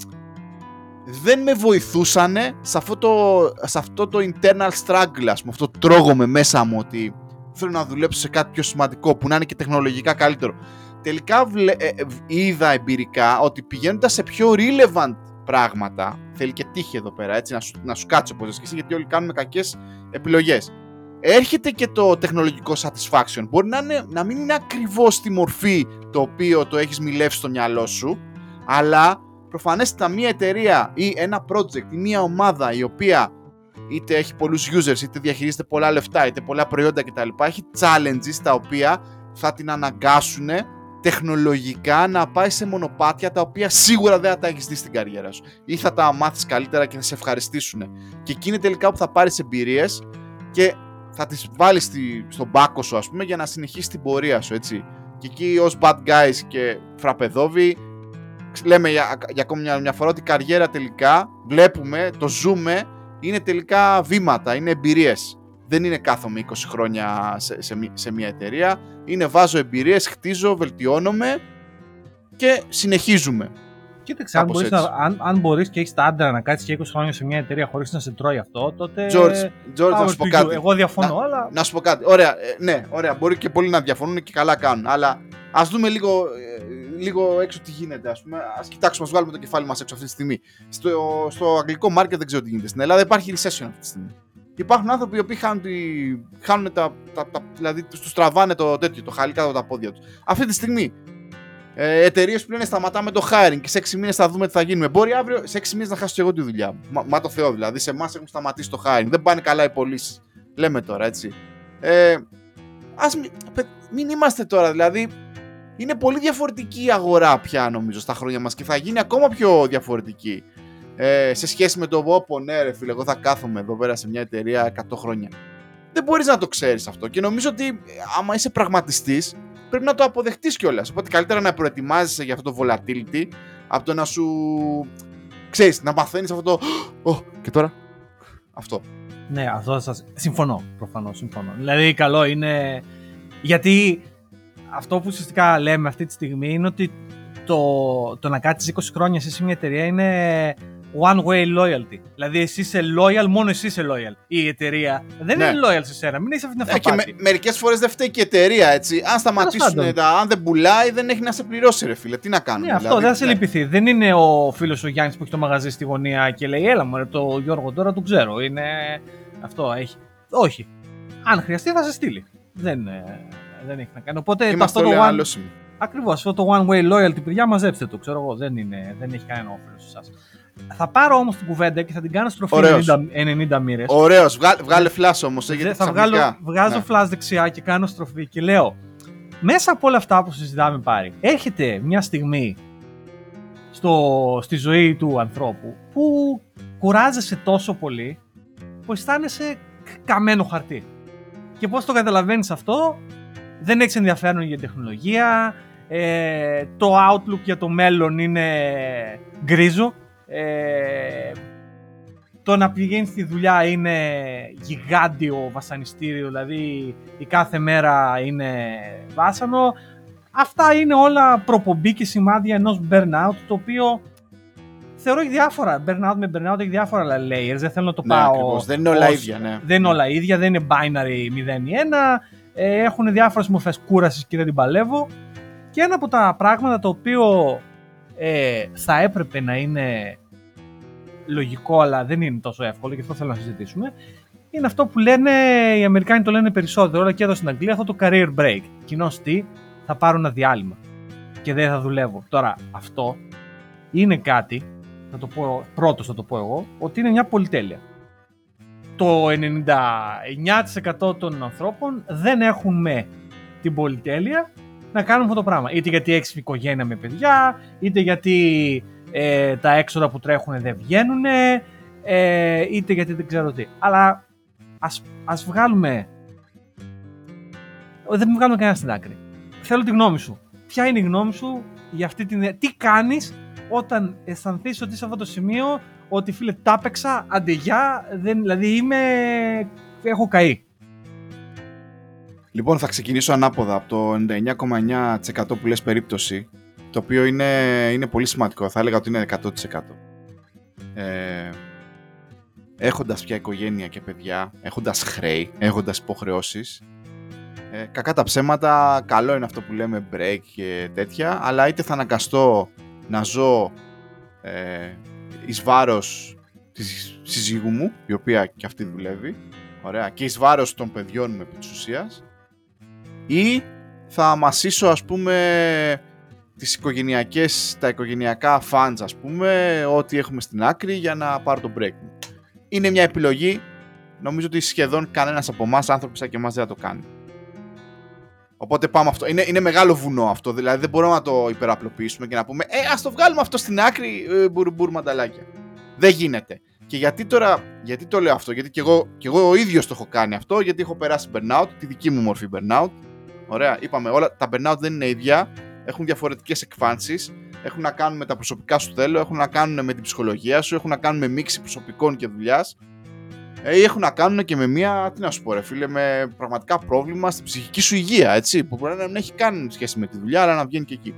Δεν με βοηθούσαν σε αυτό το, σε αυτό το internal struggle, ας πούμε. Αυτό τρώγομαι μέσα μου ότι θέλω να δουλέψω σε κάτι πιο σημαντικό που να είναι και τεχνολογικά καλύτερο. Τελικά βλε, ε, ε, είδα εμπειρικά ότι πηγαίνοντας σε πιο relevant πράγματα. Θέλει και τύχη εδώ πέρα, έτσι, να σου, να σου κάτσει όπως και εσύ, γιατί όλοι κάνουμε κακές επιλογές. Έρχεται και το τεχνολογικό satisfaction. Μπορεί να, είναι, να μην είναι ακριβώς στη μορφή το οποίο το έχεις μιλεύσει στο μυαλό σου, αλλά προφανέστατα μια εταιρεία ή ένα project ή μια ομάδα η οποία είτε έχει πολλούς users, είτε διαχειρίζεται πολλά λεφτά, είτε πολλά προϊόντα κτλ. Έχει challenges τα οποία θα την αναγκάσουν τεχνολογικά να πάει σε μονοπάτια τα οποία σίγουρα δεν θα τα έχεις δει στην καριέρα σου. Ή θα τα μάθεις καλύτερα και θα σε ευχαριστήσουν. Και εκεί είναι τελικά που θα πάρεις εμπειρίες και θα τις βάλεις στον πάκο σου, ας πούμε, για να συνεχίσεις την πορεία σου, έτσι. Και εκεί ως bad guys και φραπεδόβοι, λέμε για, για ακόμη μια, μια φορά ότι η καριέρα τελικά βλέπουμε, το ζούμε, είναι τελικά βήματα, είναι εμπειρίες. Δεν είναι κάθομαι 20 χρόνια σε, σε, σε μια εταιρεία είναι βάζω εμπειρίες, χτίζω, βελτιώνομαι και συνεχίζουμε. Κοίταξε, αν Κάπως μπορείς, έτσι. να, αν, αν μπορείς και έχεις τα άντρα να κάτσεις και 20 χρόνια σε μια εταιρεία χωρίς να σε τρώει αυτό, τότε... George, George, να power σου πω to you. κάτι. Εγώ διαφωνώ, αλλά... Να σου πω κάτι. Ωραία, ε, ναι, ωραία. Μπορεί και πολλοί να διαφωνούν και καλά κάνουν. Αλλά ας δούμε λίγο, ε, λίγο έξω τι γίνεται. Α πούμε. Ας κοιτάξουμε, ας βγάλουμε το κεφάλι μας έξω αυτή τη στιγμή. Στο, στο αγγλικό market δεν ξέρω τι γίνεται. Στην Ελλάδα υπάρχει recession αυτή τη στιγμή. Υπάρχουν άνθρωποι οι οποίοι χάνουν, τη, χάνουν τα, τα, τα, δηλαδή του τραβάνε το τέτοιο, το χαλί κάτω από τα πόδια τους. Αυτή τη στιγμή ε, εταιρείες που λένε σταματάμε το hiring και σε 6 μήνες θα δούμε τι θα γίνουμε. Μπορεί αύριο σε 6 μήνες να χάσω και εγώ τη δουλειά μου. Μα, μα το Θεό δηλαδή. Σε εμάς έχουν σταματήσει το hiring. Δεν πάνε καλά οι πωλήσεις. Λέμε τώρα έτσι. Ε, ας μην, παι- μην είμαστε τώρα δηλαδή. Είναι πολύ διαφορετική η αγορά πια νομίζω στα χρόνια μας και θα γίνει ακόμα πιο διαφορετική ε, σε σχέση με το πω ναι ρε φίλε εγώ θα κάθομαι εδώ πέρα σε μια εταιρεία 100 χρόνια. Δεν μπορείς να το ξέρεις αυτό και νομίζω ότι ε, άμα είσαι πραγματιστής πρέπει να το αποδεχτείς κιόλας. Οπότε καλύτερα να προετοιμάζεσαι για αυτό το volatility από το να σου ξέρεις, να μαθαίνεις αυτό το «Ω, και τώρα αυτό. Ναι, αυτό σας... συμφωνώ, προφανώς, συμφωνώ. Δηλαδή, καλό είναι... Γιατί αυτό που ουσιαστικά λέμε αυτή τη στιγμή είναι ότι το, το να κάτσεις 20 χρόνια εσύ σε μια εταιρεία είναι one way loyalty. Δηλαδή, εσύ είσαι loyal, μόνο εσύ είσαι loyal. Η εταιρεία δεν Ναι. είναι loyal σε σένα. Μην είσαι αυτή την Ε, και με, αυταπάτη. μερικές φορές δεν φταίει και η εταιρεία έτσι. Αν σταματήσουν πάντων. τα. Αν δεν πουλάει, δεν έχει να σε πληρώσει, ρε φίλε. Τι να κάνουμε. Ναι, αυτό δηλαδή, δεν θα σε ναι. λυπηθεί. Δεν είναι ο φίλος ο Γιάννης που έχει το μαγαζί στη γωνία και λέει: Έλα μου, το Γιώργο τώρα του ξέρω. Είναι αυτό. Έχει. Όχι. Αν χρειαστεί θα σε στείλει. Δεν, ε, δεν έχει να κάνει. Οπότε Είμαστε αυτό όλοι το one, αναλώσιμοι. Ακριβώς. Αυτό το one way loyalty, παιδιά, μαζέψτε το. Ξέρω εγώ. Δεν, είναι, δεν έχει κανένα όφελος σε εσάς. Θα πάρω όμως την κουβέντα και θα την κάνω στροφή Ωραίος. 90, 90 μοίρες. Ωραίος. Βγάλε φλάσ όμως. Γιατί θα βγάλω, ξαφνικά- βγάζω Ναι. flash δεξιά και κάνω στροφή και λέω μέσα από όλα αυτά που συζητάμε πάρει έρχεται μια στιγμή στο, στη ζωή του ανθρώπου που κουράζεσαι τόσο πολύ που αισθάνεσαι καμένο χαρτί. Και πώς το καταλαβαίνεις αυτό, δεν έχεις ενδιαφέρον για την τεχνολογία, ε, το outlook για το μέλλον είναι γκρίζο, ε, το να πηγαίνεις στη δουλειά είναι γιγάντιο βασανιστήριο, δηλαδή η κάθε μέρα είναι βάσανο. Αυτά είναι όλα προπομπή και σημάδια ενός burnout, το οποίο θεωρώ έχει διάφορα. Burnout με burnout έχει διάφορα layers, δεν θέλω να το Ναι, πάω. ακριβώς. Δεν είναι όλα ως- ίδια, ναι. Δεν είναι όλα ίδια, δεν είναι binary 0 ή 1. Ε, έχουν διάφορες μορφές κούρασης και δεν την παλεύω. Και ένα από τα πράγματα το οποίο ε, θα έπρεπε να είναι λογικό αλλά δεν είναι τόσο εύκολο και αυτό θέλω να συζητήσουμε είναι αυτό που λένε, οι Αμερικάνοι το λένε περισσότερο, αλλά και εδώ στην Αγγλία, αυτό το career break. Κοινώς τι, θα πάρω ένα διάλειμμα και δεν θα δουλεύω. Τώρα, αυτό είναι κάτι, θα το πω, πρώτος θα το πω εγώ, ότι είναι μια πολυτέλεια. Το 99% των ανθρώπων δεν έχουν με την πολυτέλεια να κάνουν αυτό το πράγμα. Είτε γιατί έχει οικογένεια με παιδιά, είτε γιατί ε, τα έξοδα που τρέχουν δεν βγαίνουν, ε, είτε γιατί δεν ξέρω τι. Αλλά ας, ας βγάλουμε... Δεν μην βγάλουμε κανένα στην άκρη. Θέλω τη γνώμη σου. Ποια είναι η γνώμη σου για αυτή την... Τι κάνεις όταν αισθανθείς ότι σε αυτό το σημείο ότι φίλε τα έπαιξα, αντεγιά, δεν, δηλαδή είμαι... έχω καεί. Λοιπόν, θα ξεκινήσω ανάποδα από το 99,9% που λες περίπτωση, το οποίο είναι, είναι πολύ σημαντικό. Θα έλεγα ότι είναι 100%. Ε, έχοντας πια οικογένεια και παιδιά, έχοντας χρέη, έχοντας υποχρεώσεις, ε, κακά τα ψέματα, καλό είναι αυτό που λέμε break και τέτοια, αλλά είτε θα αναγκαστώ να ζω ε, εις βάρος της συζύγου μου, η οποία και αυτή δουλεύει, ωραία, και εις βάρος των παιδιών μου επί της ουσίας, ή θα αμασίσω ας πούμε τις οικογενειακές, τα οικογενειακά funds ας πούμε, ό,τι έχουμε στην άκρη για να πάρω το break μου. Είναι μια επιλογή, νομίζω ότι σχεδόν κανένας από εμάς άνθρωποι σαν και εμάς δεν θα το κάνει. Οπότε πάμε αυτό. Είναι, είναι μεγάλο βουνό αυτό, δηλαδή δεν μπορούμε να το υπεραπλοποιήσουμε και να πούμε «Ε, ας το βγάλουμε αυτό στην άκρη, ε, μπουρ, μπουρ μανταλάκια». Δεν γίνεται. Και γιατί τώρα, γιατί το λέω αυτό, γιατί και εγώ, και εγώ ο ίδιος το έχω κάνει αυτό, γιατί έχω περάσει burnout, τη δική μου μορφή burnout. Ωραία, είπαμε, όλα τα burnout δεν είναι ίδια, έχουν διαφορετικές εκφάνσεις, έχουν να κάνουν με τα προσωπικά σου θέλω, έχουν να κάνουν με την ψυχολογία σου, έχουν να κάνουν με μίξη προσωπικών και δουλειάς. Ε, ή έχουν να κάνουν και με μια, τι να σου πω ρε φίλε, με πραγματικά πρόβλημα στην ψυχική σου υγεία, έτσι, που μπορεί να μην έχει καν σχέση με τη δουλειά, αλλά να βγαίνει και εκεί.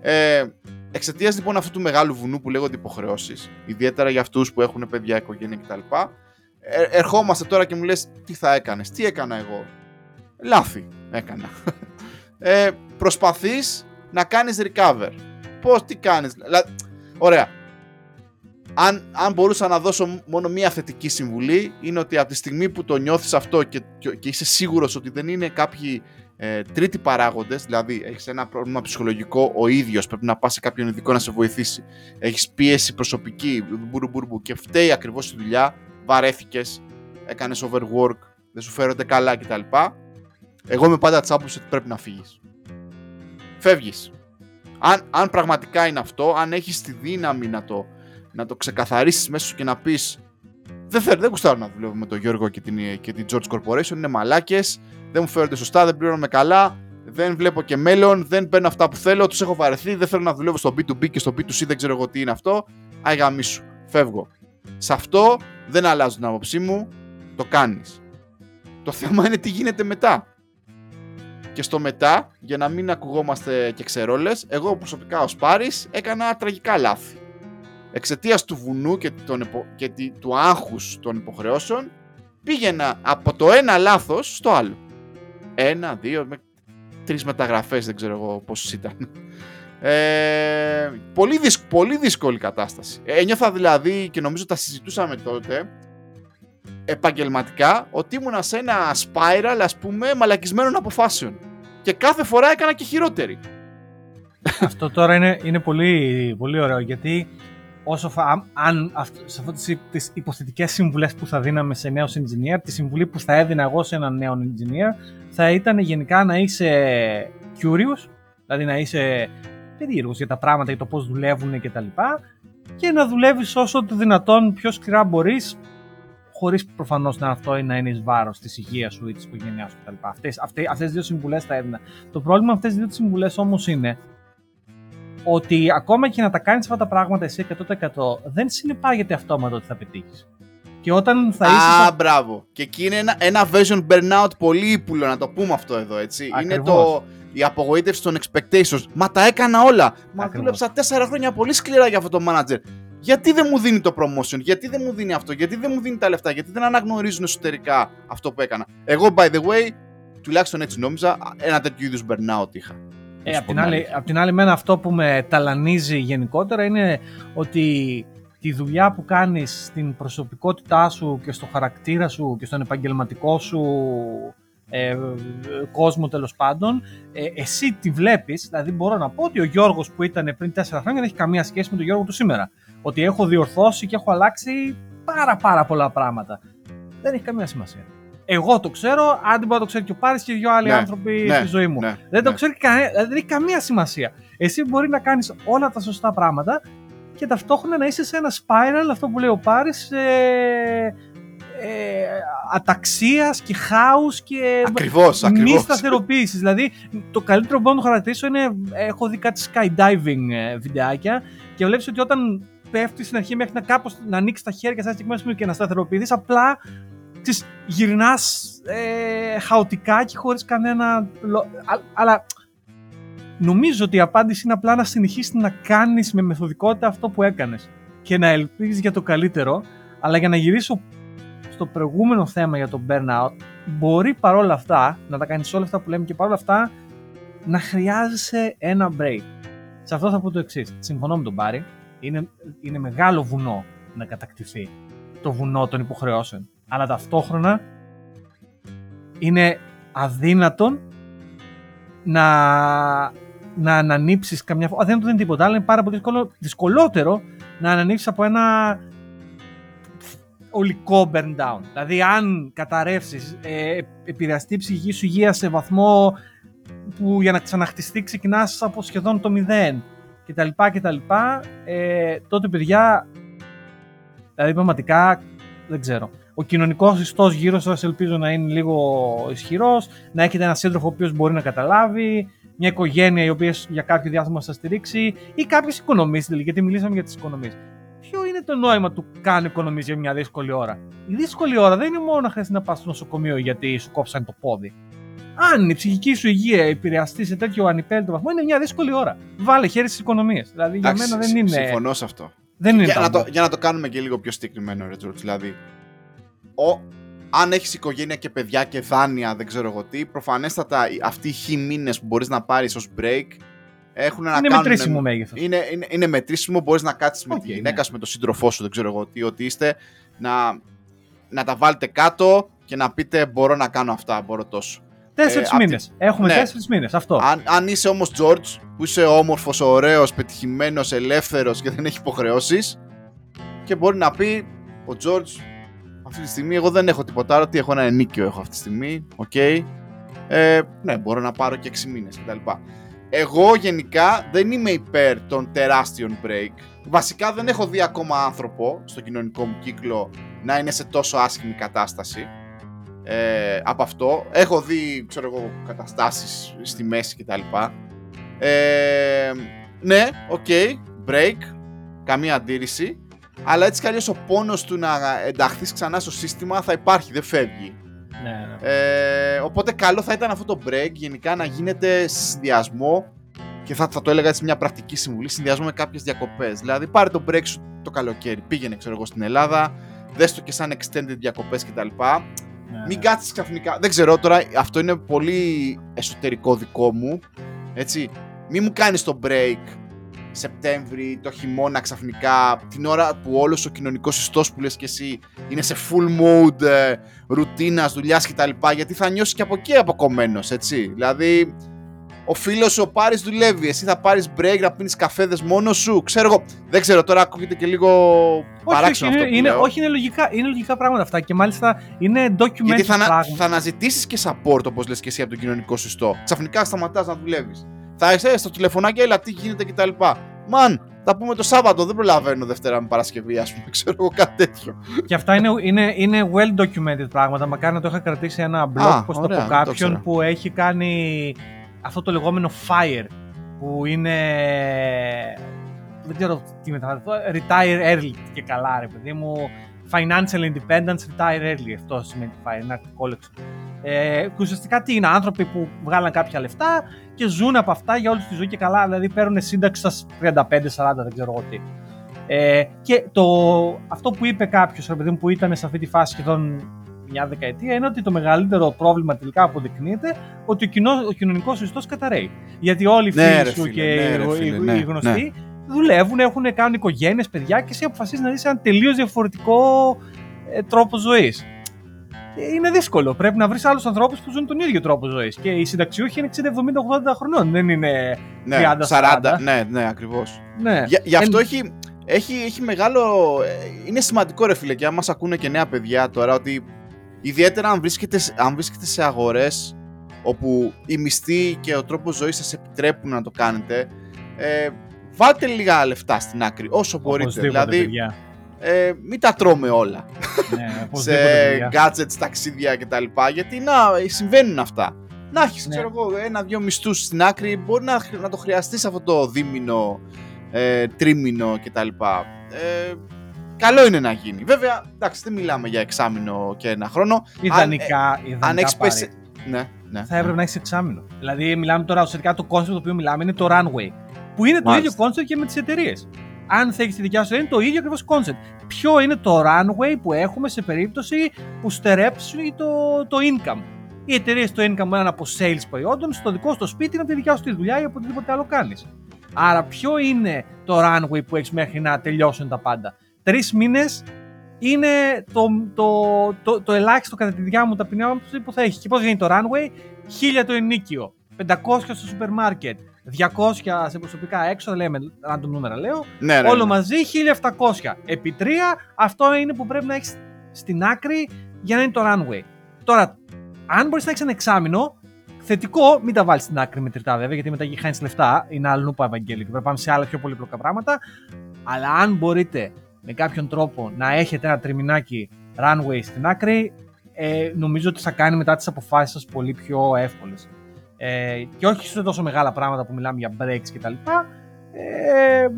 Ε, Εξαιτίας λοιπόν αυτού του μεγάλου βουνού που λέγονται υποχρεώσεις, ιδιαίτερα για αυτούς που έχουν παιδιά, οικογένεια κτλ., ε, ερχόμαστε τώρα και μου λες τι θα έκανες, τι έκανα εγώ; Λάθη έκανα. Ε, προσπαθείς να κάνεις recover. Πώς, τι κάνεις. ωραία. Αν, αν μπορούσα να δώσω μόνο μία θετική συμβουλή είναι ότι από τη στιγμή που το νιώθεις αυτό και, και είσαι σίγουρος ότι δεν είναι κάποιοι ε, τρίτοι παράγοντες, δηλαδή έχεις ένα πρόβλημα ψυχολογικό ο ίδιος, πρέπει να πας σε κάποιον ειδικό να σε βοηθήσει, έχεις πίεση προσωπική, μπουρου, και φταίει ακριβώς η δουλειά, βαρέθηκες, έκανες overwork, δεν σου φέρονται καλά κτλ. Εγώ είμαι πάντα τσάμπο ότι πρέπει να φύγεις. Φεύγεις. Αν, αν πραγματικά είναι αυτό, αν έχεις τη δύναμη να το, να το ξεκαθαρίσεις μέσα σου και να πεις δεν, θέλω, δεν κουστάρω να δουλεύω με τον Γιώργο και την, και την George Corporation, είναι μαλάκες, δεν μου φέρονται σωστά, δεν πληρώνομαι καλά, δεν βλέπω και μέλλον, δεν παίρνω αυτά που θέλω, τους έχω βαρεθεί, δεν θέλω να δουλεύω στο B2B και στο B2C, δεν ξέρω εγώ τι είναι αυτό. Άγια σου, φεύγω. Σε αυτό δεν αλλάζω την άποψή μου, το κάνεις. Το θέμα είναι τι γίνεται μετά. Και στο μετά, για να μην ακουγόμαστε και ξερόλες, εγώ προσωπικά ως Πάρης έκανα τραγικά λάθη. Εξαιτίας του βουνού και, των και του άγχους των υποχρεώσεων, πήγαινα από το ένα λάθος στο άλλο. Ένα, δύο, με... τρεις μεταγραφές, δεν ξέρω εγώ πόσες ήταν. Ε, πολύ, πολύ δύσκολη κατάσταση. Ε, ένιωθα δηλαδή και νομίζω τα συζητούσαμε τότε επαγγελματικά ότι ήμουνα σε ένα spiral ας πούμε μαλακισμένων αποφάσεων. Και κάθε φορά έκανα και χειρότερη. Αυτό τώρα είναι, είναι πολύ, πολύ ωραίο γιατί όσο φα, αν σε αυτές τις υποθετικές συμβουλές που θα δίναμε σε νέο engineer, τη συμβουλή που θα έδινα εγώ σε έναν νέο engineer θα ήταν γενικά να είσαι curious, δηλαδή να είσαι περίεργος για τα πράγματα, για το πώς δουλεύουν και τα λοιπά και να δουλεύεις όσο το δυνατόν πιο σκληρά μπορείς χωρίς προφανώς να αυτό είναι να είναι εις βάρος της υγείας σου ή της οικογένειάς σου κτλ. Αυτές, αυτές, αυτές τις δύο συμβουλές θα έδινα. Το πρόβλημα με αυτές τις δύο συμβουλές όμως είναι ότι ακόμα και να τα κάνεις αυτά τα πράγματα εσύ 100% δεν συνεπάγεται αυτόματο ότι θα πετύχεις. Και όταν θα είσαι. Α, μπράβο. Και εκεί είναι ένα, ένα version burnout πολύ ύπουλο, να το πούμε αυτό εδώ, έτσι. Είναι το, η απογοήτευση των expectations. Μα τα έκανα όλα. Μα δούλεψα τέσσερα χρόνια πολύ σκληρά για αυτό το manager. Γιατί δεν μου δίνει το promotion, γιατί δεν μου δίνει αυτό, γιατί δεν μου δίνει τα λεφτά, γιατί δεν αναγνωρίζουν εσωτερικά αυτό που έκανα. Εγώ, by the way, τουλάχιστον έτσι νόμιζα, ένα τέτοιο είδους burnout είχα. Ε, απ' την, άλλη, απ' την άλλη, μένα αυτό που με ταλανίζει γενικότερα είναι ότι τη δουλειά που κάνεις στην προσωπικότητά σου και στο χαρακτήρα σου και στον επαγγελματικό σου ε, κόσμο τέλος πάντων, ε, εσύ τη βλέπεις, δηλαδή μπορώ να πω ότι ο Γιώργος που ήταν πριν 4 χρόνια δεν έχει καμία σχέση με τον Γιώργο του σήμερα. Ότι έχω διορθώσει και έχω αλλάξει πάρα πάρα πολλά πράγματα. Δεν έχει καμία σημασία. Εγώ το ξέρω, αν μπορεί να το ξέρει και ο Πάρης και δύο άλλοι ναι, άνθρωποι ναι, στη ζωή μου. Ναι, δεν το ξέρει κανένα, δεν έχει καμία σημασία. Εσύ μπορεί να κάνεις όλα τα σωστά πράγματα και ταυτόχρονα να είσαι σε ένα spiral, αυτό που λέει ο Πάρης, ε, ε, αταξίας και χάους και ακριβώς, μη σταθεροποίησης. δηλαδή το καλύτερο που μπορώ να το χαρακτηρίσω είναι έχω δει κάτι skydiving ε, βιντεάκια και βλέπεις ότι όταν πέφτει στην αρχή μέχρι να κάπως να ανοίξει τα χέρια σε ένα συγκεκριμένο σημείο και να σταθεροποιηθεί, απλά τις γυρνάς ε, χαοτικά και χωρίς κανένα... Αλλά νομίζω ότι η απάντηση είναι απλά να συνεχίσεις να κάνεις με μεθοδικότητα αυτό που έκανες και να ελπίζεις για το καλύτερο, αλλά για να γυρίσω στο προηγούμενο θέμα για το burnout, μπορεί παρόλα αυτά να τα κάνεις όλα αυτά που λέμε και παρόλα αυτά να χρειάζεσαι ένα break. Σε αυτό θα πω το εξής. Συμφωνώ με τον Πάρη. Είναι, είναι μεγάλο βουνό να κατακτηθεί. Το βουνό των υποχρεώσεων. Αλλά ταυτόχρονα είναι αδύνατον να, να ανανύψεις καμιά φορά. Αδύνατο δεν είναι τίποτα άλλο. Είναι πάρα πολύ δύσκολο, δυσκολότερο να ανανύψεις από ένα ολικό burn down. Δηλαδή αν καταρρεύσεις, ε, επηρεαστεί η ψυχική σου υγεία σε βαθμό που για να ξαναχτιστεί ξεκινάς από σχεδόν το μηδέν κτλ. κτλ ε, τότε παιδιά, δηλαδή πραγματικά δεν ξέρω. Ο κοινωνικός ιστός γύρω σας ελπίζω να είναι λίγο ισχυρός, να έχετε ένα σύντροφο ο οποίος μπορεί να καταλάβει, μια οικογένεια η οποία για κάποιο διάστημα σας στηρίξει ή κάποιες οικονομίες, δηλαδή, γιατί μιλήσαμε για τις οικονομίες. Ποιο είναι το νόημα του κάνει οικονομίες για μια δύσκολη ώρα; Η δύσκολη ώρα δεν είναι μόνο να χρειάζεται να πας στο νοσοκομείο γιατί σου κόψαν το πόδι Αν η ψυχική σου υγεία επηρεαστεί σε τέτοιο ανυπέλτο βαθμό, είναι μια δύσκολη ώρα. Βάλε χέρι στις οικονομίες. Δηλαδή για Εντάξει, μένα δεν συ- είναι. Συμφωνώ σε αυτό. Δεν είναι για, να ταμπού. το, για να το κάνουμε και λίγο πιο συγκεκριμένο, ρε George, δηλαδή. Ο, αν έχεις οικογένεια και παιδιά και δάνεια, δεν ξέρω εγώ τι, προφανέστατα οι- αυτοί οι χι μήνες που μπορείς να πάρεις ως break έχουν να Είναι κάνουν. μετρήσιμο μέγεθος. Είναι, είναι, είναι μετρήσιμο, μπορείς να κάτσεις με Οκ, τη ναι. γυναίκα σου, με τον σύντροφό σου, δεν ξέρω εγώ τι, ότι είστε, να, να τα βάλετε κάτω και να πείτε μπορώ να κάνω αυτά, μπορώ τόσο. Τέσσερις απ' τη- μήνες. Έχουμε Ναι. τέσσερις μήνες. Αυτό. Αν, αν είσαι όμως George, που είσαι όμορφος, ωραίος, πετυχημένος, ελεύθερος και δεν έχεις υποχρεώσεις, και μπορεί να πει ο George, αυτή τη στιγμή εγώ δεν έχω τίποτα άλλο. Τι έχω ένα ενοίκιο έχω αυτή τη στιγμή. Οκ. Ε, ναι, μπορώ να πάρω και 6 μήνες κτλ. Εγώ γενικά δεν είμαι υπέρ των τεράστιων break. Βασικά δεν έχω δει ακόμα άνθρωπο στο κοινωνικό μου κύκλο να είναι σε τόσο άσχημη κατάσταση ε, από αυτό. Έχω δει, ξέρω εγώ, καταστάσεις στη μέση κτλ. Ε, ναι, OK, break, καμία αντίρρηση. Αλλά έτσι κι αλλιώς ο πόνος του να ενταχθείς ξανά στο σύστημα θα υπάρχει, δεν φεύγει. Ναι, ναι. Ε, οπότε καλό θα ήταν αυτό το break γενικά να γίνεται σε συνδυασμό και θα, θα το έλεγα έτσι μια πρακτική συμβουλή, συνδυασμό με κάποιες διακοπές. Δηλαδή πάρε το break σου το καλοκαίρι, πήγαινε ξέρω εγώ στην Ελλάδα, δες το και σαν extended διακοπές κτλ. Ναι, Μην ναι. κάτσεις ξαφνικά. Δεν ξέρω τώρα, αυτό είναι πολύ εσωτερικό δικό μου. Έτσι. Μην μου κάνεις το break Σεπτέμβρη, το χειμώνα ξαφνικά, την ώρα που όλος ο κοινωνικός ιστός που λες και εσύ είναι σε full mode ε, ρουτίνας, δουλειάς κτλ. Γιατί θα νιώσεις και από εκεί αποκομμένος, έτσι. Δηλαδή, ο φίλος σου ο Πάρης δουλεύει, εσύ θα πάρεις break να πίνεις καφέδες μόνος σου. Ξέρω εγώ, δεν ξέρω, τώρα ακούγεται και λίγο Όχι, όχι, παράξενο αυτό είναι, που είναι, λέω. όχι είναι, λογικά, είναι λογικά πράγματα αυτά και μάλιστα είναι documented Γιατί θα, ανα- πράγματα. θα αναζητήσεις και support, όπως λες και εσύ, από τον κοινωνικό σου ιστό. Ξαφνικά σταματάς να δουλεύεις. Θα είσαι στο τηλεφωνάκι, έλα, τι γίνεται κτλ. Μαν, θα πούμε το Σάββατο, δεν προλαβαίνω Δευτέρα με Παρασκευή, ας πούμε, ξέρω εγώ κάτι τέτοιο. Και αυτά είναι, είναι, είναι well documented πράγματα. Μακάρι να το είχα κρατήσει ένα blog Α, post ωραία, από δεν το κάποιον ήξερα. που έχει κάνει αυτό το λεγόμενο FIRE. Που είναι. Δεν ξέρω τι μεταφράζει. Retire early και καλά, ρε παιδί μου. Financial independence, retire early. Αυτό σημαίνει FIRE. Είναι αρκικόλεξο. Ε, που ουσιαστικά τι είναι, άνθρωποι που βγάλαν κάποια λεφτά και ζουν από αυτά για όλη τη ζωή και καλά. Δηλαδή παίρνουν σύνταξη στα 35-40, δεν ξέρω εγώ τι. Ε, και το, αυτό που είπε κάποιος, ρε παιδί μου, που ήταν σε αυτή τη φάση σχεδόν μια δεκαετία, είναι ότι το μεγαλύτερο πρόβλημα τελικά αποδεικνύεται ότι ο, κοινό, ο κοινωνικός ιστός καταραίει. Γιατί όλοι οι Ναι, φίλοι ρε σου φίλε, και ναι, οι, ρε οι- φίλε, οι ναι, γνωστοί δουλεύουν, έχουν κάνει οικογένειες, παιδιά και εσύ αποφασίζεις να δεις ένα τελείως διαφορετικό ε, τρόπο ζωής. Είναι δύσκολο. Πρέπει να βρεις άλλους ανθρώπους που ζουν τον ίδιο τρόπο ζωής. Και οι συνταξιούχοι είναι 60, 70, 80 χρονών. Δεν είναι. Ναι, 30, 40, ναι, ναι, ακριβώς. Ναι. Για, γι' αυτό Εν- έχει, έχει, έχει μεγάλο. ε, Είναι σημαντικό, ρε φίλε, και αν μα ακούνε και νέα παιδιά τώρα, ότι ιδιαίτερα αν βρίσκεται, σε- αν βρίσκεται σε αγορές όπου οι μισθοί και ο τρόπος ζωής σας επιτρέπουν να το κάνετε, ε, βάλτε λίγα λεφτά στην άκρη όσο μπορείτε. Οπωσδήποτε, Δηλαδή, παιδιά. ε, μην τα τρώμε όλα Ναι, σε οπωσδήποτε, παιδιά. gadgets, ταξίδια κτλ. Γιατί να, συμβαίνουν αυτά. Να έχεις, Ναι. ξέρω εγώ, ένα-δυο μισθούς στην άκρη, μπορεί να, να το χρειαστείς αυτό το δίμηνο, ε, τρίμηνο κτλ. Ε, καλό είναι να γίνει. Βέβαια, εντάξει, δεν μιλάμε για εξάμηνο και ένα χρόνο. Ιδανικά, ιδανικά Αν έχεις πάρει, πέσει. Ναι, ναι. θα έπρεπε να έχεις εξάμεινο. Δηλαδή, μιλάμε τώρα ουσιαστικά το concept το οποίο μιλάμε είναι το runway. Που είναι το Μάλιστα. ίδιο concept και με τις εταιρείες. Αν θα έχεις τη δικιά σου, είναι το ίδιο ακριβώς concept. Ποιο είναι το runway που έχουμε σε περίπτωση που στερέψει το, το income; Οι εταιρείες το income είναι από sales προϊόντων, στο δικό σου το σπίτι είναι από τη δικιά σου τη δουλειά ή από οτιδήποτε άλλο κάνεις. Άρα, ποιο είναι το runway που έχεις μέχρι να τελειώσουν τα πάντα; Τρεις μήνες είναι το, το, το, το, ελάχιστο κατά τη δικιά μου ταπεινή άποψη που θα έχει. Και πώς γίνει το runway, 1000 το ενίκιο, 500 στο σούπερ μάρκετ, 200 σε προσωπικά έξοδα, λέμε random νούμερα λέω, ναι, ρε, όλο ναι. μαζί 1700. Επί 3, αυτό είναι που πρέπει να έχεις στην άκρη για να είναι το runway. Τώρα, αν μπορείς να έχεις ένα εξάμεινο, θετικό, μην τα βάλεις στην άκρη μετρητά βέβαια, γιατί μετά χάνεις λεφτά, είναι άλλο νούπα Ευαγγέλιο και πρέπει να πάμε σε άλλα πιο πολύπλοκα πράγματα. Αλλά αν μπορείτε με κάποιον τρόπο να έχετε ένα τριμινάκι runway στην άκρη, ε, νομίζω ότι θα κάνει μετά τις αποφάσεις σας πολύ πιο εύκολες. Ε, και όχι σε τόσο μεγάλα πράγματα που μιλάμε για breaks κτλ. Ε, α-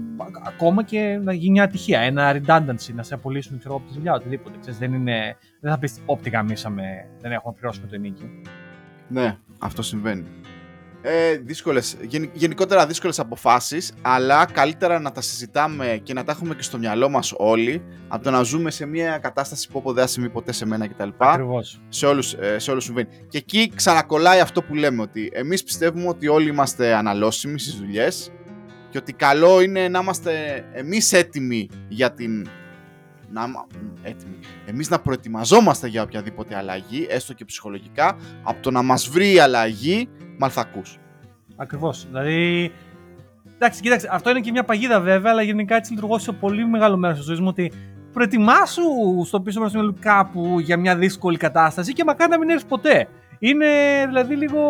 ακόμα και να γίνει μια ατυχία, ένα redundancy, να σε απολύσουν ξέρω, από τη δουλειά, οτιδήποτε. Ξέρεις, δεν, είναι, δεν θα πεις όπτι γαμίσαμε, δεν έχουμε πληρώσει το ενίκιο. Ναι, Αυτό συμβαίνει. Ε, δύσκολες, γεν, γενικότερα δύσκολες αποφάσεις, αλλά καλύτερα να τα συζητάμε και να τα έχουμε και στο μυαλό μας όλοι, από το να ζούμε σε μια κατάσταση που δεν θα συμβεί ποτέ σε μένα κτλ. Ακριβώς. Σε όλους, ε, σε όλους συμβαίνει. Και εκεί ξανακολλάει αυτό που λέμε, ότι εμείς πιστεύουμε ότι όλοι είμαστε αναλώσιμοι στις δουλειές και ότι καλό είναι να είμαστε εμείς έτοιμοι για την να, έτοιμοι. Εμείς να προετοιμαζόμαστε για οποιαδήποτε αλλαγή, έστω και ψυχολογικά, από το να μας βρει η αλλαγή μαλθακούς. Ακριβώς. Δηλαδή, εντάξει, κοίταξε, αυτό είναι και μια παγίδα βέβαια, αλλά γενικά έτσι λειτουργώ σε πολύ μεγάλο μέρος της ζωής μου ότι προετοιμάσου στο πίσω μέρος του κάπου για μια δύσκολη κατάσταση και μακάρι να μην έρθεις ποτέ. Είναι δηλαδή λίγο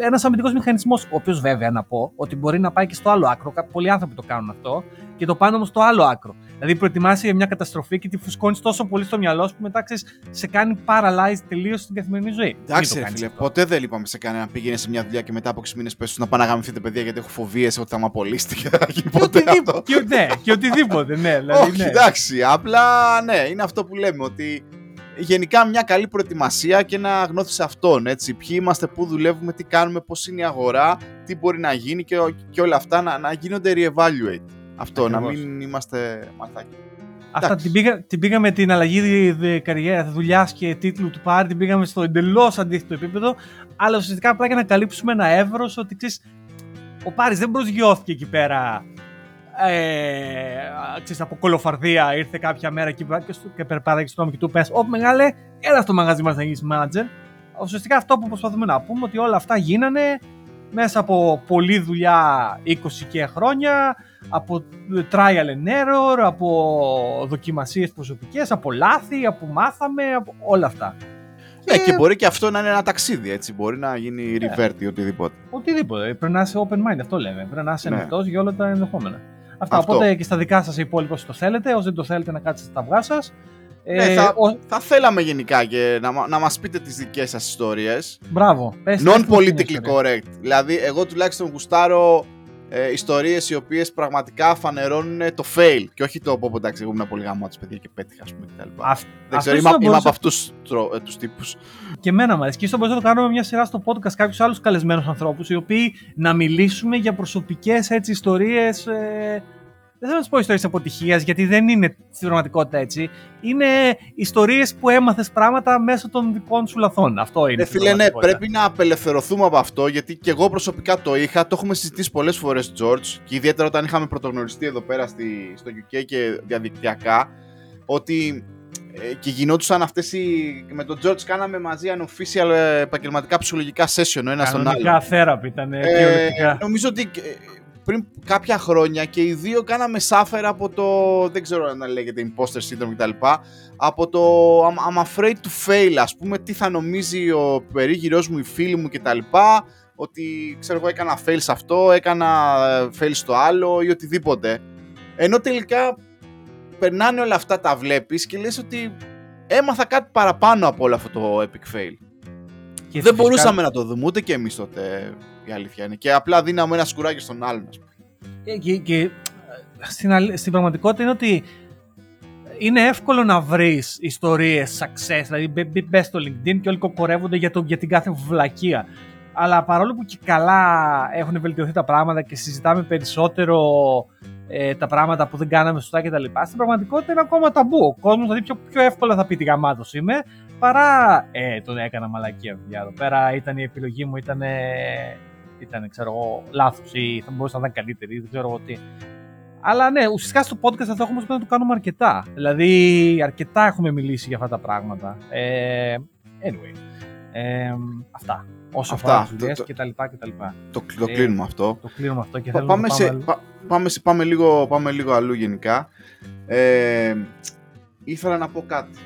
ένας αμυντικός μηχανισμός, ο οποίος βέβαια να πω ότι μπορεί να πάει και στο άλλο άκρο. Πολλοί άνθρωποι το κάνουν αυτό και το πάνε όμως στο άλλο άκρο. Δηλαδή προετοιμάσει για μια καταστροφή και τη φουσκώνεις τόσο πολύ στο μυαλό σου που μετά ξέρεις, σε κάνει paralyzed τελείως στην καθημερινή ζωή. Εντάξει, ρε φίλε, ποτέ δεν είπαμε σε κανένα πήγαινε σε μια δουλειά και μετά από 6 μήνες πέσου να πάνε να γαμηθείτε παιδιά γιατί έχω φοβίες ότι θα με απολύσετε και θα γίνει ποτέ. Αυτό. Και, ναι, και οτιδήποτε, ναι. Δηλαδή, Όχι, ναι. εντάξει, απλά ναι, είναι αυτό που λέμε ότι γενικά μια καλή προετοιμασία και να γνώθεις αυτόν. Έτσι. Ποιοι είμαστε, πού δουλεύουμε, τι κάνουμε, πώς είναι η αγορά, τι μπορεί να γίνει και, και όλα αυτά να, να γίνονται re-evaluate. Αυτό, να μην είμαστε μαθάκι. Αυτά την, πήγα, την πήγαμε την αλλαγή καριέρα, δουλειάς και τίτλου του Πάρη, την πήγαμε στο εντελώς αντίθετο επίπεδο. Αλλά ουσιαστικά απλά για να καλύψουμε ένα εύρος ότι ξέρεις, ο Πάρης δεν προσγειώθηκε εκεί πέρα ε, ξέρεις, από κολοφαρδία ήρθε κάποια μέρα και, και περπάταγε στον και του πες «Ω μεγάλε, έλα στο μαγαζί μας να γίνεις manager». Ουσιαστικά αυτό που προσπαθούμε να πούμε ότι όλα αυτά γίνανε μέσα από πολλή δουλειά 20 και χρόνια, από trial and error, από δοκιμασίες προσωπικές, από λάθη, από μάθαμε, από όλα αυτά. Ναι, και... μπορεί και αυτό να είναι ένα ταξίδι, έτσι. Μπορεί να γίνει yeah. revert ή οτιδήποτε. Οτιδήποτε. Πρέπει να είσαι open mind, αυτό λέμε. Πρέπει να είσαι ναι. ανοιχτός για όλα τα ενδεχόμενα. Αυτά. Αυτό. Οπότε και στα δικά σας υπόλοιπα όσοι το θέλετε. Όσοι δεν το θέλετε να κάτσετε στα αυγά σας. Ναι, ε, θα, ο... θα θέλαμε γενικά και να, να μας πείτε τις δικές σας ιστορίες. Μπράβο. Non-politically correct. Δηλαδή, εγώ τουλάχιστον γουστάρω ε, ιστορίες οι οποίες πραγματικά φανερώνουν το fail και όχι το πω εντάξει εγώ ήμουν πολύ γαμό της παιδιά και πέτυχα ας πούμε κτλ. Δεν ξέρω, είμαι, είμαι από αυτούς ε, τους τύπους. Και εμένα μου αρέσει και ίσως μπορούμε να το κάνουμε μια σειρά στο podcast κάποιους άλλους καλεσμένους ανθρώπους οι οποίοι να μιλήσουμε για προσωπικές έτσι ιστορίες ε, δεν θέλω να σου πω ιστορίες αποτυχίας, γιατί δεν είναι στην πραγματικότητα έτσι. Είναι ιστορίες που έμαθες πράγματα μέσω των δικών σου λαθών. Αυτό είναι. Ε, φίλε, ναι, πρέπει να απελευθερωθούμε από αυτό, γιατί και εγώ προσωπικά το είχα. Το έχουμε συζητήσει πολλές φορές, George, και ιδιαίτερα όταν είχαμε πρωτογνωριστεί εδώ πέρα στη, στο UK και διαδικτυακά, ότι ε, και γινόντουσαν αυτές οι. Με τον George κάναμε μαζί unofficial ε, επαγγελματικά ψυχολογικά session ο ένας τον άλλο. Κανονικά therapy ήταν. Ε, νομίζω ότι ε, πριν κάποια χρόνια και οι δύο κάναμε σάφερ από το, δεν ξέρω αν λέγεται imposter syndrome κτλ. Από το I'm, afraid to fail, ας πούμε, τι θα νομίζει ο περίγυρός μου, οι φίλοι μου κτλ. Ότι, ξέρω εγώ, έκανα fail σε αυτό, έκανα ε, fail στο άλλο ή οτιδήποτε. Ενώ τελικά περνάνε όλα αυτά, τα βλέπεις και λες ότι έμαθα κάτι παραπάνω από όλο αυτό το epic fail. Και δεν μπορούσαμε να το δούμε ούτε και εμείς τότε η αλήθεια είναι. Και απλά δίναμε ένα σκουράκι στον άλλον, ας πούμε. Και, και, ε, στην, στην πραγματικότητα είναι ότι είναι εύκολο να βρεις ιστορίες success. Δηλαδή, μπε στο LinkedIn και όλοι κοκορεύονται για, το, για την κάθε βλακεία. Αλλά παρόλο που και καλά έχουν βελτιωθεί τα πράγματα και συζητάμε περισσότερο ε, τα πράγματα που δεν κάναμε σωστά κτλ. Στην πραγματικότητα είναι ακόμα ταμπού. Ο κόσμος δηλαδή πιο, πιο εύκολα θα πει τι γαμάτος είμαι παρά ε, τον έκανα μαλακία παιδιά εδώ πέρα. Ήταν η επιλογή μου, ήταν ήταν, ξέρω εγώ, λάθος ή θα μπορούσε να ήταν καλύτερη, δεν ξέρω εγώ τι. Αλλά ναι, ουσιαστικά στο podcast αυτό έχουμε να το κάνουμε αρκετά. Δηλαδή, αρκετά έχουμε μιλήσει για αυτά τα πράγματα. Ε, anyway. Ε, αυτά. Όσο αυτά, αφορά δουλειές και τα λοιπά και τα λοιπά. Το, το κλείνουμε αυτό. Το κλείνουμε αυτό και πάμε, πάμε, σε, πά, πάμε, πάμε, λίγο, πάμε λίγο αλλού γενικά. Ε, ήθελα να πω κάτι.